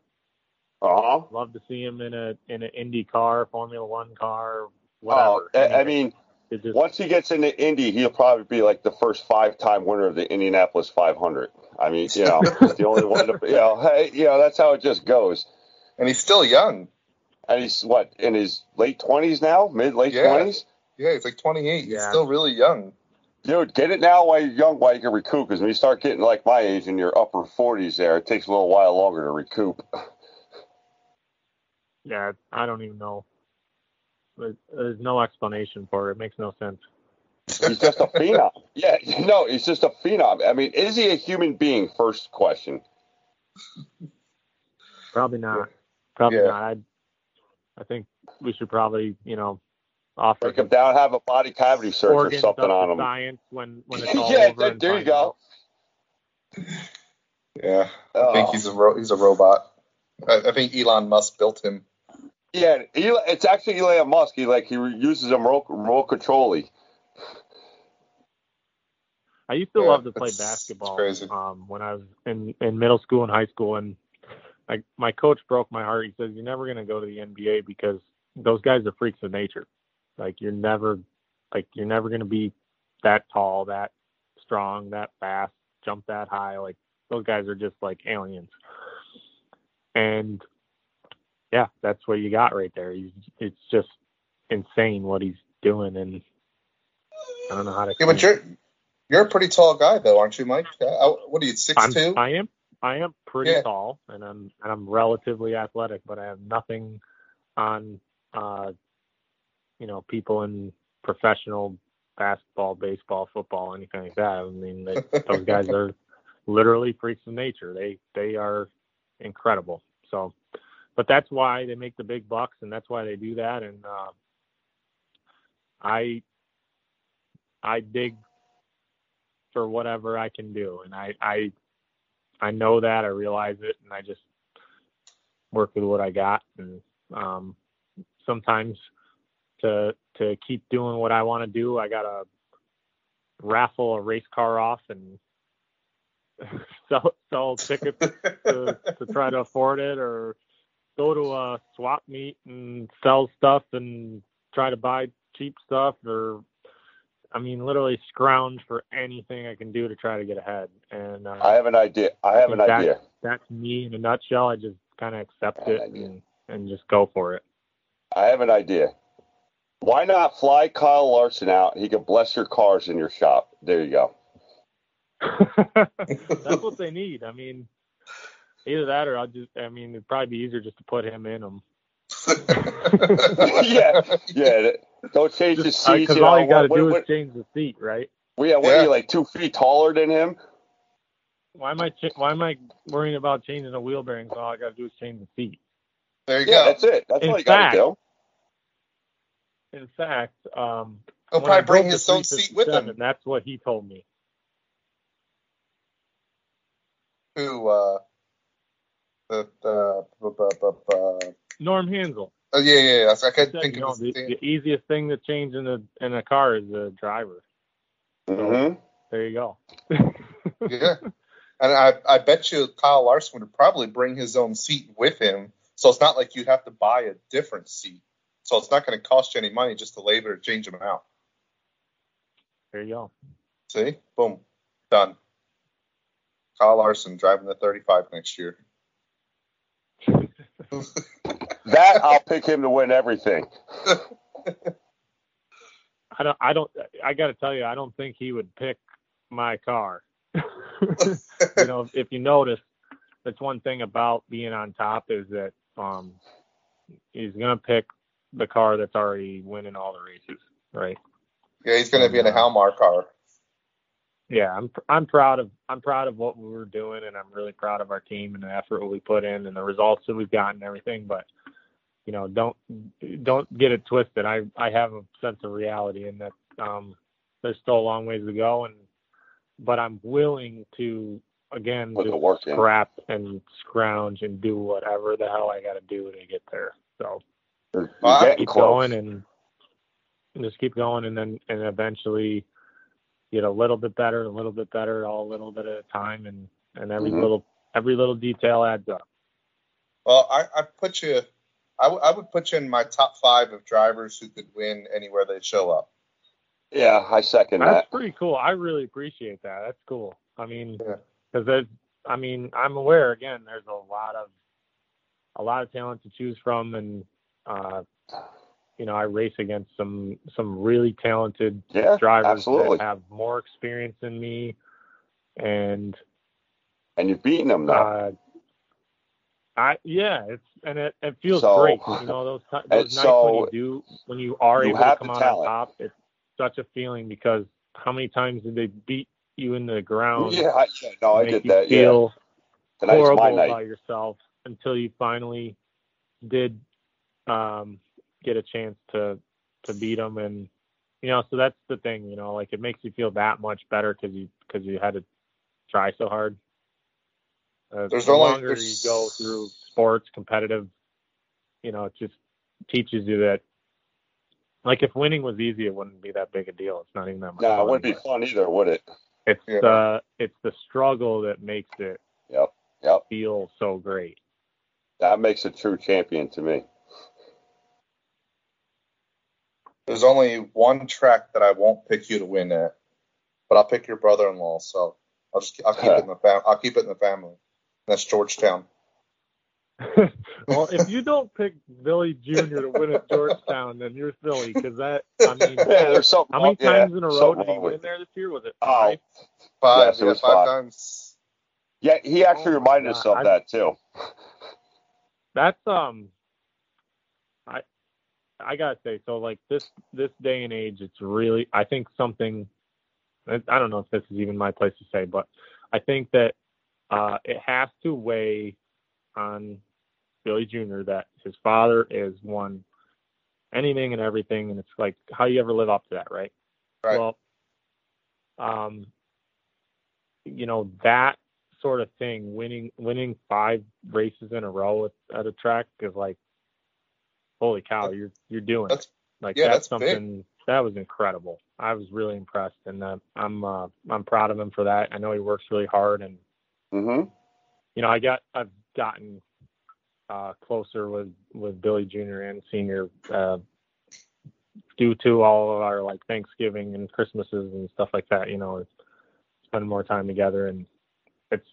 Uh huh. Love to see him in a in an Indy car, Formula One car, Oh, whatever. I, I mean, just, once he gets into Indy, he'll probably be like the first five-time winner of the Indianapolis 500. I mean, you know, he's the only one to, you know, hey, you know, that's how it just goes. And he's still young. And he's what in his late 20s now, mid late Yeah. 20s. Yeah, he's like 28. He's Yeah. still really young. Dude, get it now while you're young, while you can recoup. Because when you start getting like my age in your upper 40s, there, it takes a little while longer to recoup. yeah, I don't even know. There's, there's no explanation for it. It makes no sense. He's just a phenom. Yeah, no, he's just a phenom. I mean, is he a human being? First question. Probably not. Probably Yeah. not. I I think we should probably, you know, offer Break him down, have a body cavity search or organs something up on to him. science when when it's all yeah, over. there, and there you go. out. Yeah, I Oh. think he's a ro- he's a robot. I, I think Elon Musk built him. Yeah, it's actually Elon Musk. He like he uses a remote, remote controlly. I used to Yeah, love to play basketball um, when I was in, in middle school and high school, and like my coach broke my heart. He says, "You're never going to go to the NBA because those guys are freaks of nature. Like you're never, like you're never going to be that tall, that strong, that fast, jump that high. Like those guys are just like aliens." And yeah, that's what you got right there. He's, it's just insane what he's doing, and I don't know how to. Yeah, but it. you're you're a pretty tall guy though, aren't you, Mike? Uh, what are you, six I'm, two? I am. I am pretty Yeah. tall, and I'm and I'm relatively athletic, but I have nothing on, uh, you know, people in professional basketball, baseball, football, anything like that. I mean, they, those guys are literally freaks of nature. They they are incredible. So, but that's why they make the big bucks, and that's why they do that. And uh, I I dig for whatever I can do, and I I I know that I realize it, and I just work with what I got. And um, sometimes to to keep doing what I want to do, I gotta raffle a race car off and sell sell tickets to, to try to afford it, or go to a swap meet and sell stuff and try to buy cheap stuff, or I mean, literally scrounge for anything I can do to try to get ahead. And uh, I have an idea. I have an think that- idea. that's me in a nutshell. I just kind of accept it idea. and, and just go for it. I have an idea. Why not fly Kyle Larson out? He could bless your cars in your shop. There you go. that's what they need. I mean, either that or I'll just, I mean, it'd probably be easier just to put him in them. yeah, yeah. Don't change the Because seats. You know, all you got to do what- is change the seat, right? what- yeah, what are Yeah. you like two feet taller than him? Why am I ch- why am I worrying about changing the wheel bearings? All I got to do is change the seat. There you Yeah, go. that's it. That's In all you got to do. In fact, um, He'll I probably bring his own seat with 357, him. That's what he told me. Who? Uh, the the bu- bu- bu- bu- Norm Hansel. oh yeah yeah. yeah. I He can't think of the, the easiest thing to change in a in a car is the driver. hmm There you go. Yeah, and I I bet you Kyle Larson would probably bring his own seat with him, so it's not like you'd have to buy a different seat. So it's not going to cost you any money just to later change them out. There you go. See, boom, done. Kyle Larson driving the 35 next year. That I'll pick him to win everything. I don't. I don't. I got to tell you, I don't think he would pick my car. you know, if you notice, that's one thing about being on top is that um, he's gonna pick the car that's already winning all the races, right? Yeah, he's going to be in a Halmar car. Yeah, I'm I'm proud of I'm proud of what we were doing, and I'm really proud of our team and the effort we put in and the results that we've gotten and everything. But you know, don't don't get it twisted. I I have a sense of reality, and that um, there's still a long ways to go, and but I'm willing to again Put just work in. scrap and scrounge and do whatever the hell I got to do to get there. So Well, keep close. going and and just keep going and then and eventually get a little bit better, a little bit better, all a little bit at a time, and and every Mhm. little every little detail adds up. Well, I, I put you. I, w- I would put you in my top five of drivers who could win anywhere they show up. Yeah, I second That's that. pretty cool. I really appreciate that. That's cool. I mean, Yeah. because there's, I mean, I'm aware again. There's a lot of, a lot of talent to choose from, and uh, you know, I race against some some really talented Yeah, drivers absolutely. that have more experience than me, and And you've beaten them now. uh, I yeah, it's and it, it feels So- great. You know those those nights when you do when you are you able to come out on top. It's such a feeling because how many times did they beat you in the ground? yeah, I, yeah, no, I did you that. Yeah, feel tonight's horrible my night. about yourself until you finally did um, get a chance to to beat them, and you know, so that's the thing. You know, like it makes you feel that much better because you because you had to try so hard. Uh, There's the only- longer there's- you go through sports, competitive, you know, it just teaches you that. Like if winning was easy, it wouldn't be that big a deal. It's not even that much. No, it wouldn't be fun either, would it? It's Yeah. the it's the struggle that makes it Yep, yep. feel so great. That makes a true champion to me. There's only one track that I won't pick you to win at, but I'll pick your brother-in-law. So I'll just I'll keep it in the fam- I'll keep it in the family. That's Georgetown. well, if you don't pick Billy Jr. to win at Georgetown, then you're silly because that. I mean, Yeah, there's something. how many wrong- yeah, times in a row did he wrong with win there this year? Was it Oh, five? Five, Yes, it yeah, was five, five. times. yeah, he actually Oh reminded us of that too. That's um, I I gotta say, so like this this day and age, it's really I think something. I I don't know if this is even my place to say, but I think that uh, it has to weigh on Billy Jr. that his father is one anything and everything, and it's like how you ever live up to that, right? Right. Well, um, you know that sort of thing, winning winning five races in a row at, at a track is like, holy cow, you're you're doing That's it. Like yeah, that's, that's big. something that was incredible. I was really impressed, and uh, I'm uh, I'm proud of him for that. I know he works really hard, and hmm you know I got I've gotten uh, closer with with Billy Jr. and Senior uh, due to all of our like Thanksgiving and Christmases and stuff like that. You know, spend more time together, and it's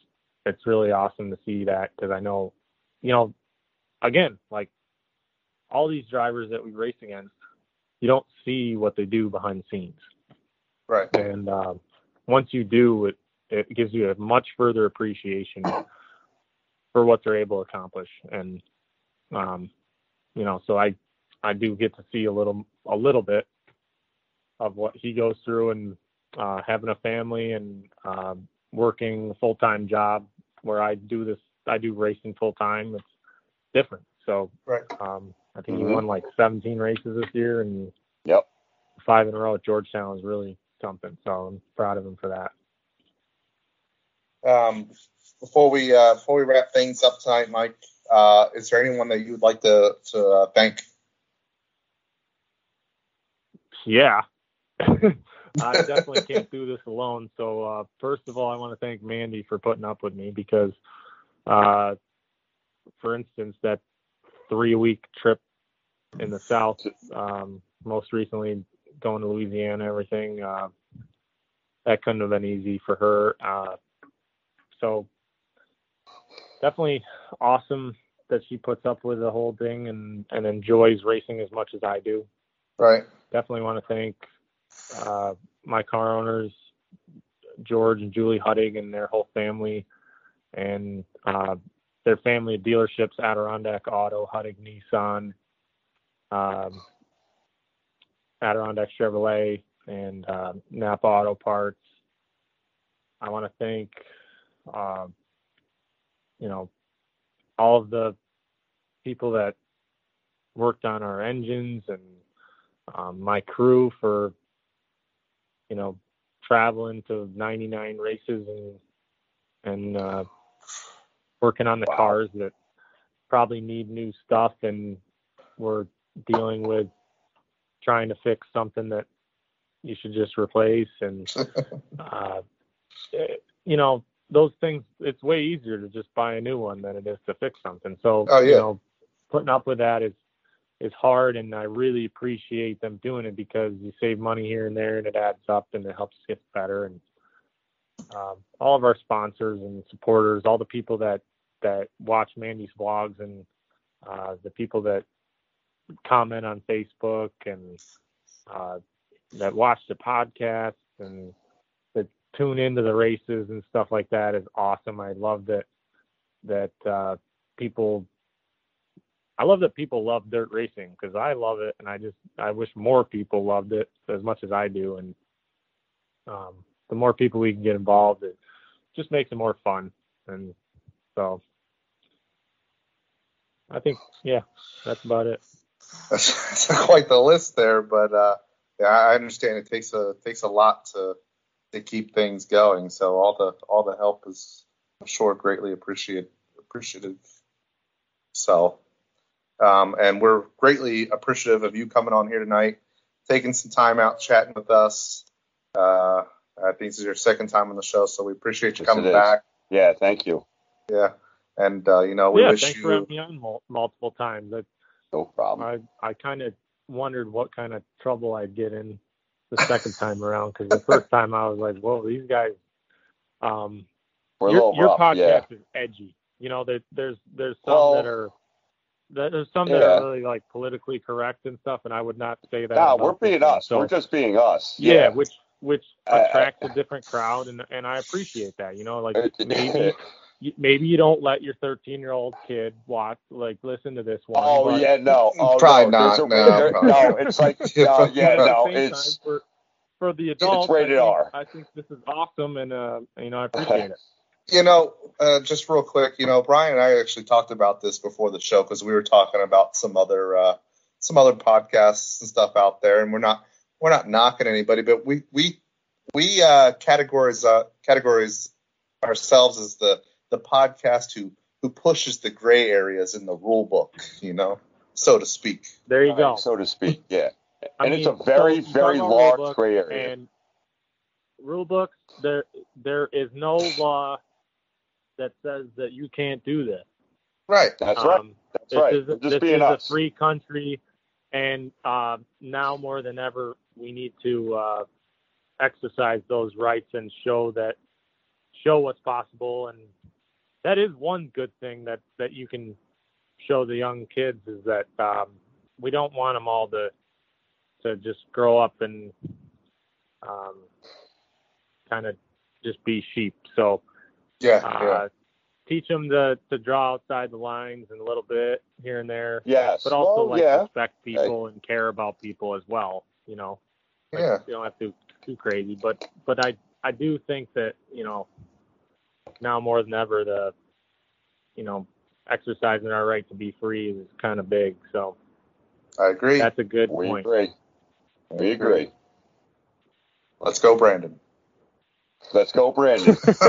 it's really awesome to see that because I know, you know, again like all these drivers that we race against, you don't see what they do behind the scenes, Right. and um, once you do, it it gives you a much further appreciation for what they're able to accomplish, and um, you know, so I I do get to see a little a little bit of what he goes through and uh, having a family and uh, working a full time job where I do this I do racing full time. It's different. So Right. um, I think Mhm. he won like 17 races this year and Yep. five in a row at Georgetown is really something. So I'm proud of him for that. Um, before we uh, before we wrap things up tonight, Mike, uh, is there anyone that you would like to to uh, thank? Yeah. I definitely can't do this alone. So uh, first of all, I want to thank Mandy for putting up with me because, uh, for instance, that three week trip in the South, um, most recently going to Louisiana, everything, uh, that couldn't have been easy for her. So definitely awesome that she puts up with the whole thing and, and enjoys racing as much as I do Right. definitely want to thank uh, my car owners, George and Julie Huddig and their whole family, and uh, their family of dealerships, Adirondack Auto, Huddig Nissan, um, Adirondack Chevrolet, and uh, Napa Auto Parts. I want to thank, uh, you know, all of the people that worked on our engines and um, my crew for you know traveling to 99 races and and uh, working on the Wow. cars that probably need new stuff and we're dealing with trying to fix something that you should just replace and uh, eh, you know those things it's way easier to just buy a new one than it is to fix something so Oh, yeah. you know putting up with that is is hard and i really appreciate them doing it because you save money here and there and it adds up and it helps get better and um, all of our sponsors and supporters all the people that that watch mandy's vlogs and uh, the people that comment on facebook and uh, that watch the podcast and tune into the races and stuff like that is awesome. I love that that uh, people. I love that people love dirt racing because I love it, and I just I wish more people loved it as much as I do. And um, the more people we can get involved, it just makes it more fun. And so, I think yeah, that's about it. That's, quite the list there, but uh, yeah, I understand it takes a takes a lot to to keep things going. So all the all the help is, I'm sure, greatly appreciate appreciative. So, um, and we're greatly appreciative of you coming on here tonight, taking some time out chatting with us. Uh, I think this is your second time on the show, so we appreciate you Yes, coming back. Yeah, thank you. Yeah, and uh, you know we yeah, wish thanks you. for having me on mul- multiple times. I, No problem. I I kind of wondered what kind of trouble I'd get in the second time around because the first time I was like, "Whoa, these guys." Um, We're a your, little your rough. podcast Yeah. is edgy. You know, there, there's there's some Well, that are that- there's some that are really like politically correct and stuff, and I would not say that. No, about we're being us. So, we're just being us. yeah, Yeah. which which I- I- attracts a different crowd, and and I appreciate that. You know, like maybe maybe you don't let your 13 year old kid watch like listen to this one. Oh but- yeah, no. Oh, Probably no. Not, a- no, there- probably no, it's like no, yeah, But no, it's for for the adults. rated I think, R. I think this is awesome, and uh, you know, I appreciate it. You know, uh, just real quick, you know, Bryan and I actually talked about this before the show because we were talking about some other uh, some other podcasts and stuff out there, and we're not we're not knocking anybody, but we we we uh, categorize uh, categorize ourselves as the the podcast who who pushes the gray areas in the rule book, you know, so to speak. There you go. right, so to speak. Yeah, I and it's a very, so very large rule gray area. And rule books, there there is no law that says that you can't do this. Right. That's right. Um, That's this right. is, We're just this being is us. a free country, and uh, now more than ever, we need to uh, exercise those rights and show that show what's possible. And that is one good thing that that you can show the young kids is that um, we don't want them all to to just grow up and um, kind of just be sheep. So Yeah. uh, yeah. teach them to, to draw outside the lines and a little bit here and there, yes. but also well, like yeah. respect people and care about people as well. You know, like, Yeah. you don't have to too crazy, but but I I do think that you know now more than ever the you know exercising our right to be free is kind of big. So I agree. that's a good We point. agree. We agree. Let's go, Brandon. Let's go, Brandon.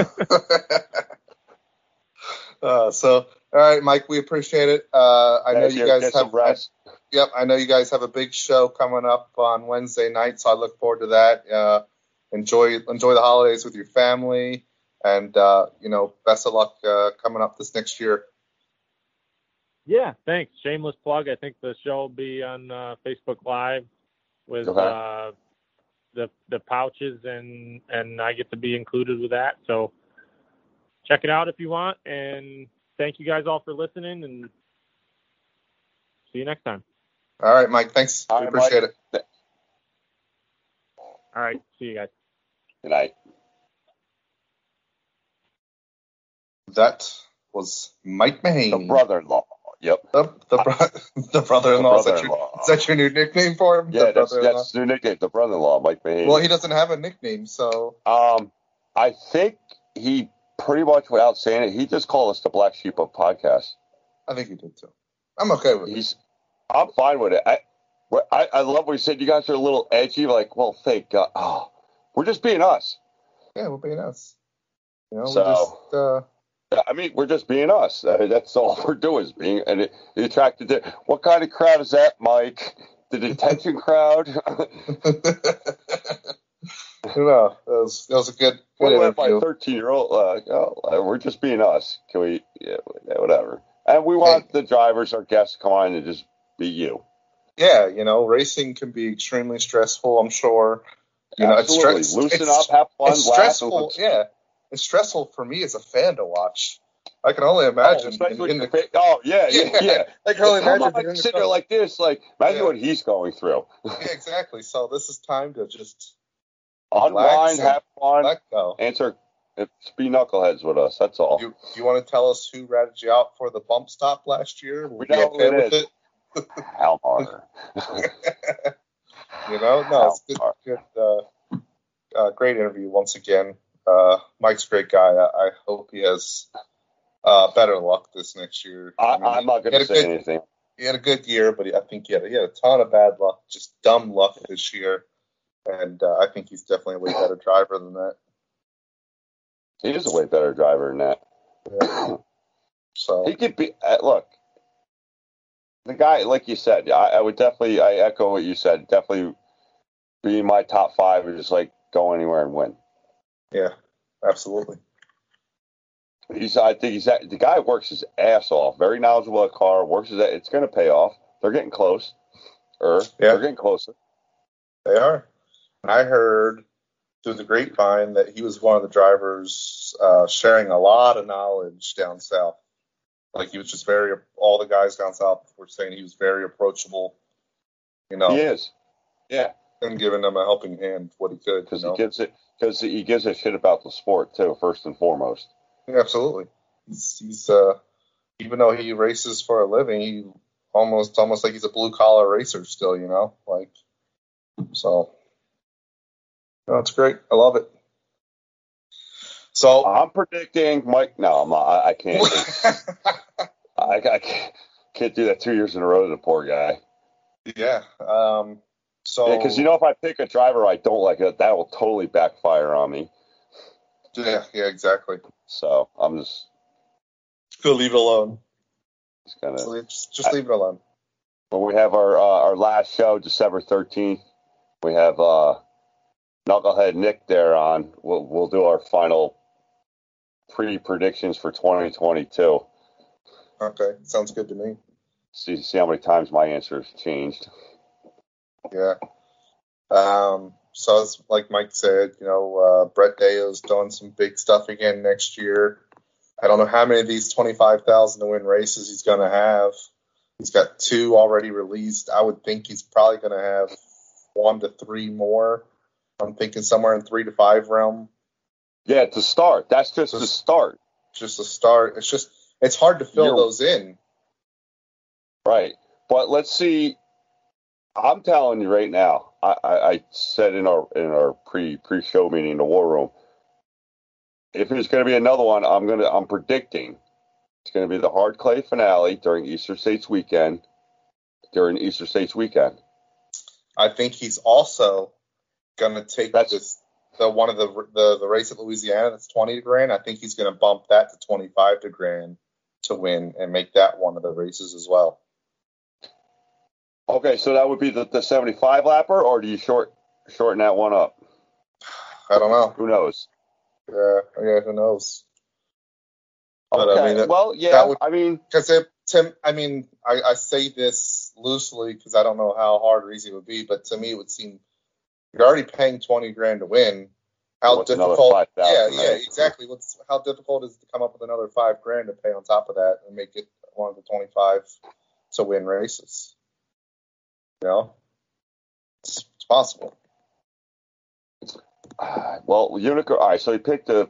uh, so, all right, Mike, we appreciate it. Uh, I know you guys have. rest. Yep, I know you guys have a big show coming up on Wednesday night, so I look forward to that. Uh, enjoy enjoy the holidays with your family, and uh, you know, best of luck uh, coming up this next year. Yeah, thanks. Shameless plug. I think the show will be on uh, Facebook Live with Okay. uh, the the Pauches, and and I get to be included with that. So check it out if you want. And thank you guys all for listening. And see you next time. All right, Mike. Thanks. All we right, appreciate Mike. it. All right. See you guys. Good night. That was Mike Mahaney, The brother-in-law. Yep. the the, bro- the brother-in-law. Is, your, brother-in-law. is that your new nickname for him? Yeah, the that's brother-in-law? that's new nickname. The brother-in-law, Mike Mahaney. Well, he doesn't have a nickname, so Um, I think he pretty much, without saying it, he just called us the black sheep of podcasts. I think he did too. I'm okay with it. He's, I'm fine with it. I, I, I love what he said. You guys are a little edgy. Like, well, thank God. Oh, we're just being us. Yeah, we're being us. You know, So- we're just uh, I mean, we're just being us. Uh, That's all we're doing is being, and it, it attracted to. What kind of crowd is that, Mike? the detention crowd. no, that was that was a good good What about my 13 year old? Uh, oh, we're just being us. Can we? Yeah, whatever. And we want the drivers, our guests, to come on and just be you. Yeah, you know, racing can be extremely stressful. I'm sure. You know, it's Absolutely. Loosen it's- up, have fun, it's laugh. stressful. Yeah, it's stressful for me as a fan to watch. I can only Oh, imagine. especially in, in with the, oh yeah, yeah, Yeah. I can only Like, imagine on, being in the sitting there like this. Like, imagine Yeah. what he's going through. yeah, exactly. So this is time to just Unwind, have fun, answer, be knuckleheads with us. That's all. You you want to tell us who ratted you out for the bump stop last year? We know okay it is. it. Hal Marner. You know, no, it's good. Good. Uh, uh, great interview once again. Uh, Mike's a great guy. I, I hope he has uh, better luck this next year. I, mean, I'm not going to say good- anything. He had a good year, but he, I think he had, he had a ton of bad luck, just dumb luck this year. And uh, I think he's definitely a way better driver than that. He is a way better driver than that. Yeah. So He could be. Uh, look, the guy, like you said, I, I would definitely. I echo what you said. Definitely be in my top five and just like go anywhere and win. Yeah, absolutely. He's. I think he's. The guy works his ass off. Very knowledgeable at car. Works his. It's going to pay off. They're getting close. Or Yeah. they're getting closer. They are. I heard through the grapevine that he was one of the drivers uh, sharing a lot of knowledge down south. Like he was just very. All the guys down south were saying he was very approachable. You know, He is. Yeah, and giving them a helping hand what he could. You because know? he gives it. Because he gives a shit about the sport too. First and foremost. Absolutely. He's, he's uh, even though he races for a living, he almost almost like he's a blue collar racer still. You know, like so. No, it's great. I love it. So. I'm predicting Mike. No, I'm not. I, I can't. I, I can't, can't do that two years in a row to the poor guy. yeah. Um. So. because you know if I pick a driver I don't like, that that will totally backfire on me. Yeah. Yeah. Exactly. So I'm just, Go leave it alone. just gonna. Just, just leave it alone. When we have our uh, our last show, December 13th, we have uh, Knucklehead Nick there on. We'll we'll do our final pre predictions for 2022. Okay. Sounds good to me. See see how many times my answer has changed. Yeah. Um, so it's like Mike said, you know, uh, Brett Deyo's doing some big stuff again next year. I don't know how many of these 25,000 to win races he's going to have. He's got two already released. I would think he's probably going to have one to three more. I'm thinking somewhere in three to five realm. Yeah, to start. That's just the Just- start. Just a start. It's just, it's hard to fill You're- those in. Right. But let's see. I'm telling you right now. I, I, I said in our in our pre pre show meeting in the war room. If there's going to be another one, I'm gonna I'm predicting it's going to be the hard clay finale during Eastern States weekend. During Eastern States weekend. I think he's also going to take That's- this the one of the the the race at Louisiana that's twenty to grand. I think he's going to bump that to twenty five to grand to win and make that one of the races as well. Okay, so that would be the, the 75 lapper, or do you short shorten that one up? I don't know. Who knows? Yeah, yeah, who knows? But, I Okay. mean, that- well, yeah. that would- I mean, Because Tim, I mean, I, I say this loosely because I don't know how hard or easy it would be, but to me, it would seem you're already paying twenty grand to win. How difficult? 5,000, Yeah, yeah, right? exactly. What's how difficult is it to come up with another five grand to pay on top of that and make it one of the twenty five to win races? You know, it's, it's possible. Well, Unica. All right, so he picked a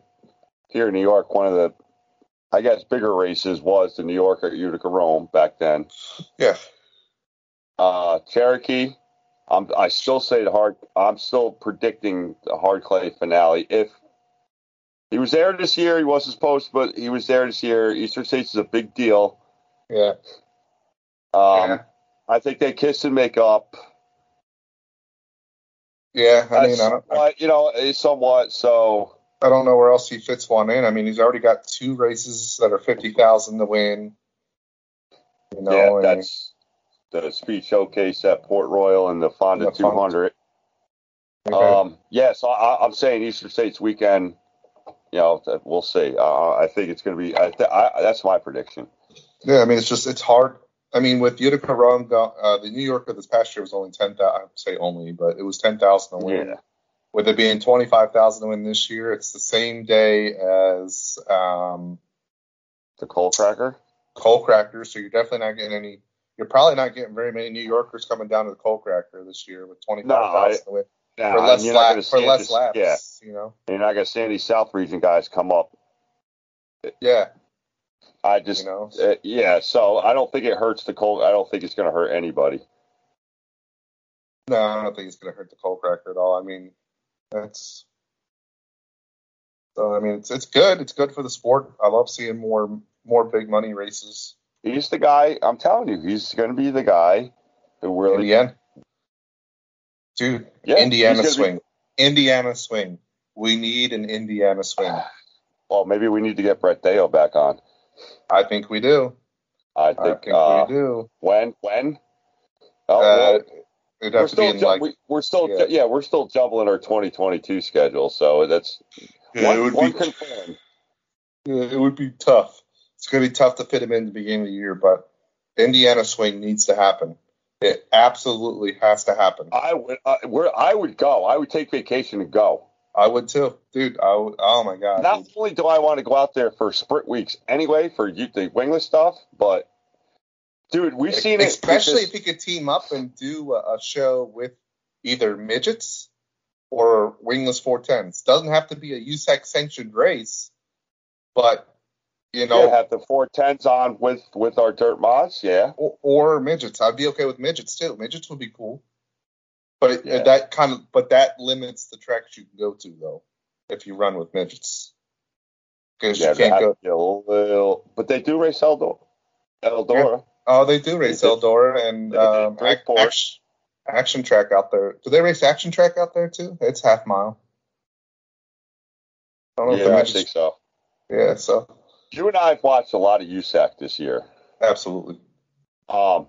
here in New York. One of the, I guess, bigger races was the New York at Utica Rome back then. Yeah, Uh, Cherokee. I'm. I still say the hard. I'm still predicting the hard clay finale. If he was there this year, he wasn't supposed, but he was there this year. Eastern States is a big deal. yeah, Um, yeah. I think they kiss and make up. Yeah, I mean, I don't, I, you know, it's somewhat. So I don't know where else he fits one in. I mean, he's already got two races that are fifty thousand to win. You know, yeah, that's the speed showcase at Port Royal and the Fonda 200. Okay. Um, yeah, so I, I'm saying Eastern States weekend. You know, we'll see. Uh, I think it's going to be. I, th- I, that's my prediction. yeah, I mean, it's just it's hard. I mean, with Utica Rome, go- uh, the New Yorker this past year was only ten thousand. I would say only, but it was ten thousand to win. Yeah. With it being twenty five thousand to win this year, it's the same day as um, The coal cracker. Coal Cracker, so you're definitely not getting any. You're probably not getting very many New Yorkers coming down to the Coal Cracker this year with twenty five thousand to win Yeah, for less you're not gonna laps. For less this- laps, Yeah, you know. you're not going to see any South region guys come up. Yeah, I just, you know. uh, yeah. So I don't think it hurts the coal. I don't think it's going to hurt anybody. No, I don't think it's going to hurt the coal cracker at all. I mean, that's so. I mean, it's it's good. It's good for the sport. I love seeing more more big money races He's the guy. I'm telling you, he's going to be the guy who in really. the end. Dude, Yeah, Indiana swing. Indiana swing. We need an Indiana swing. Well, maybe we need to get Brett Deyo back on. I think we do. I I think. think uh, we do. When? When? Oh, Uh, well, it'd we're have to be still, in ju- like. we, we're still, yeah. yeah. we're still jumbling our 2022 schedule. So that's Yeah, one, it would one be. confirmed. Yeah, it would be tough. It's going to be tough to fit him in the beginning of the year, but Indiana swing needs to happen. It absolutely has to happen. I would, uh, where I would go. I would take vacation and go. I would too, dude. I would, oh my god. Not dude. only do I want to go out there for sprint weeks anyway for you, the wingless stuff, but dude, we've seen it. Especially if you could team up and do a, a show with either midgets or wingless 410s. Doesn't have to be a USAC sanctioned race, but you know, yeah, have the four tens on with with our dirt mods. Yeah, or, or midgets. I'd be okay with midgets too. Midgets would be cool. But it, Yeah. that kind of but that limits the tracks you can go to though if you run with midgets. Because yeah, you can't go. little, but they do race Eldora. Eldora. Oh, they do race They Eldora and um, action, action track out there. Do they race action track out there too? It's half mile. I don't know if Yeah, I midgets- think so. Yeah, so You and I have watched a lot of USAC this year. absolutely. Um,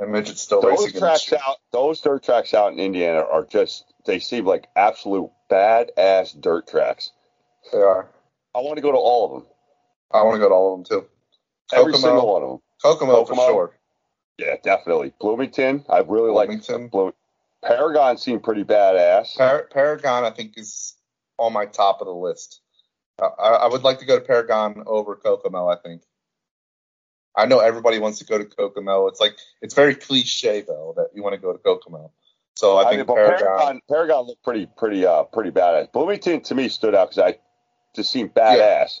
And midgets still those racing. tracks out, those dirt tracks out in Indiana are just they seem like absolute badass dirt tracks. They are. I want to go to all of them, I want to go to all of them too. every Kokomo. single one of them. Kokomo, for Kokomo. sure. Yeah, definitely. Bloomington, I really like Bloomington. Paragon seemed pretty badass. Par- Paragon, I think, is on my top of the list. I, I would like to go to Paragon over Kokomo. I think. I know everybody wants to go to Kokomo. It's like it's very cliche though that you want to go to Kokomo. So I, I think mean, Paragon. Paragon, Paragon looked pretty, pretty, uh, pretty badass. Bloomington to me stood out because I just seemed badass.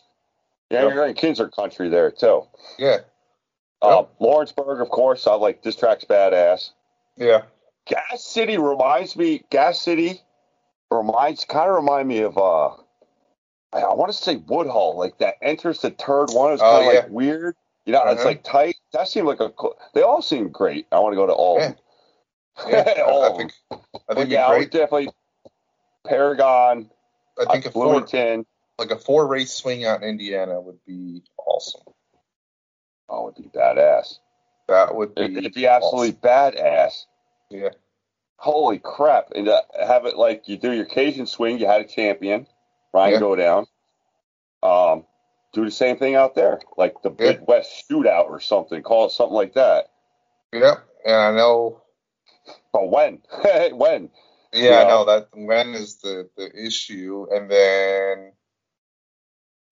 Yeah, Yep. you're in Kinser country there too. Yeah, Uh, Lawrenceburg, of course. I like this track's badass. yeah, Gas City reminds me. Gas City reminds, kind of remind me of. uh I, I want to say Woodhull, like that enters the third one. It's Oh, kind of yeah. like weird. You know, it's Uh-huh. like tight. That seemed like a. cool- They all seem great. I want to go to all Yeah. yeah. all I, think. I But think yeah, I it'd would be great. definitely Paragon, I think uh, a four like a four race swing out in Indiana would be awesome. Oh, it'd be badass. That would be. It'd, be absolutely badass. Yeah, Holy crap! And uh, have it like you do your Cajun swing. You had a champion, Ryan Yeah. go down. Um, do the same thing out there, like the Yeah. Midwest Shootout or something. Call it something like that. yeah, and I know But when? when? Yeah, Yeah. I know that when is the the issue, and then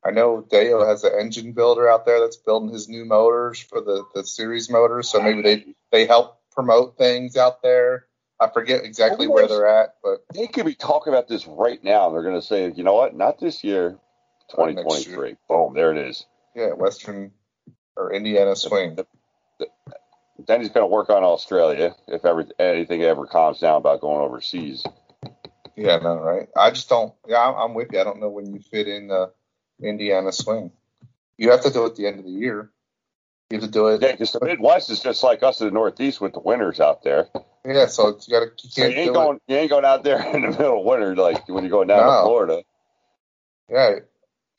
I know Deyo has an engine builder out there that's building his new motors for the the series motors, so maybe they they help promote things out there. I forget exactly where they're at, but They could be talking about this right now. They're going to say, you know what? Not this year. Uh, next 2023. Boom. There it is. yeah, Western or Indiana swing. Then he's going to work on Australia if ever anything ever calms down about going overseas. Yeah, no, right. I just don't. Yeah, I'm, I'm with you. I don't know when you fit in the Indiana swing. You have to do it at the end of the year. You have to do it. Yeah, because the Midwest is just like us in the Northeast with the winters out there. Yeah, so you got to. You So you ain't going, you ain't going out there in the middle of winter like when you're going down No. to Florida. Yeah,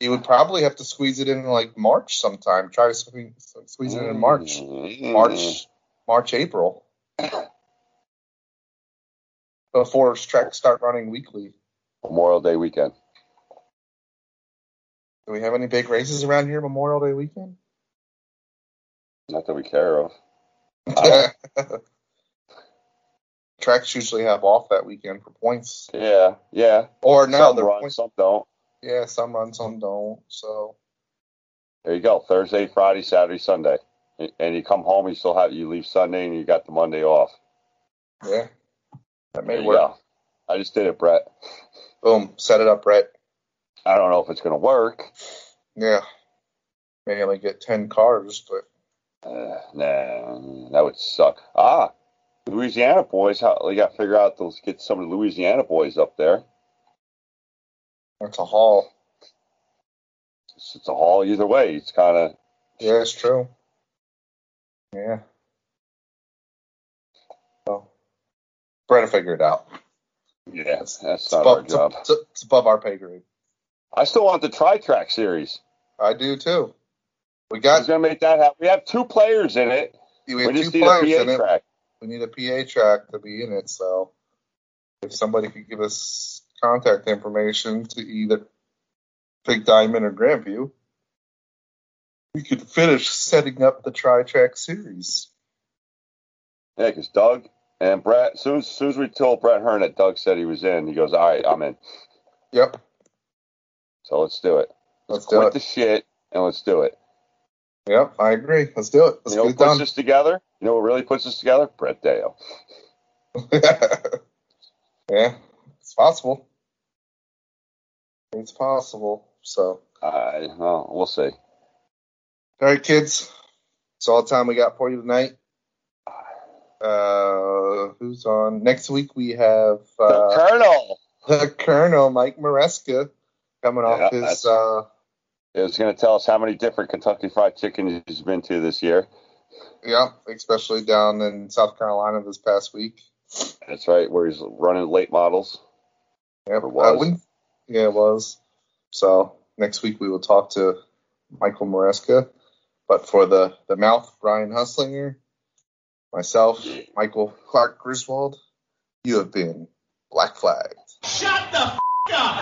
you would probably have to squeeze it in like March sometime. Try to squeeze, squeeze it in March. Mm. March, March, April. Before tracks start running weekly. Memorial Day weekend. Do we have any big races around here Memorial Day weekend? Not that we care of. Tracks usually have off that weekend for points. Yeah, yeah. Or no, some they're run, points. some don't. Yeah, some run, some don't. So There you go. Thursday, Friday, Saturday, Sunday, and you come home. You still have you leave Sunday, and you got the Monday off. yeah, that may work. go. I just did it, Brett. Boom, set it up, Brett. I don't know if it's gonna work. Yeah, may only get ten cars, but Uh, nah, that would suck. Ah, Louisiana boys. How they got to figure out those get some of the Louisiana boys up there. That's a haul. It's, it's a haul either way. It's kind of Yeah, it's true. Yeah. Well, Brett will figure it out. yeah. That's It's not our above, job. it's, it's above our pay grade. I still want the tri track series. I do too. We got gonna make that happen? We have two players in it. we We, have just two need a players PA in it. We need a PA track to be in it. So if somebody could give us contact information to either Big Diamond or Grandview, we could finish setting up the tri track series. Yeah, because Doug and Brett. As soon as, soon as we told Brett Hearn that Doug said he was in, he goes, "All right, I'm in." Yep. So let's do it. Let's do Quit it. the shit and let's do it. Yep, I agree. Let's do it. Let's you know what it puts done. us together? You know what really puts us together? Brett Deyo. yeah, it's possible. It's possible. So, I well, we'll see. all right, kids. That's all the time we got for you tonight. Uh, who's on next week? We have The uh, Colonel the Colonel Mike Maresca coming off his. Uh, is going to tell us how many different Kentucky Fried Chicken he's been to this year. yeah, especially down in South Carolina this past week. That's right, where he's running late models. Yep, Or I was. wouldn't- yeah, it was. So next week we will talk to Michael Maresca. But for the, the mouth, Bryan Huslinger, myself, Michael Clark Griswold, you have been Black Flagged. Shut the f- up!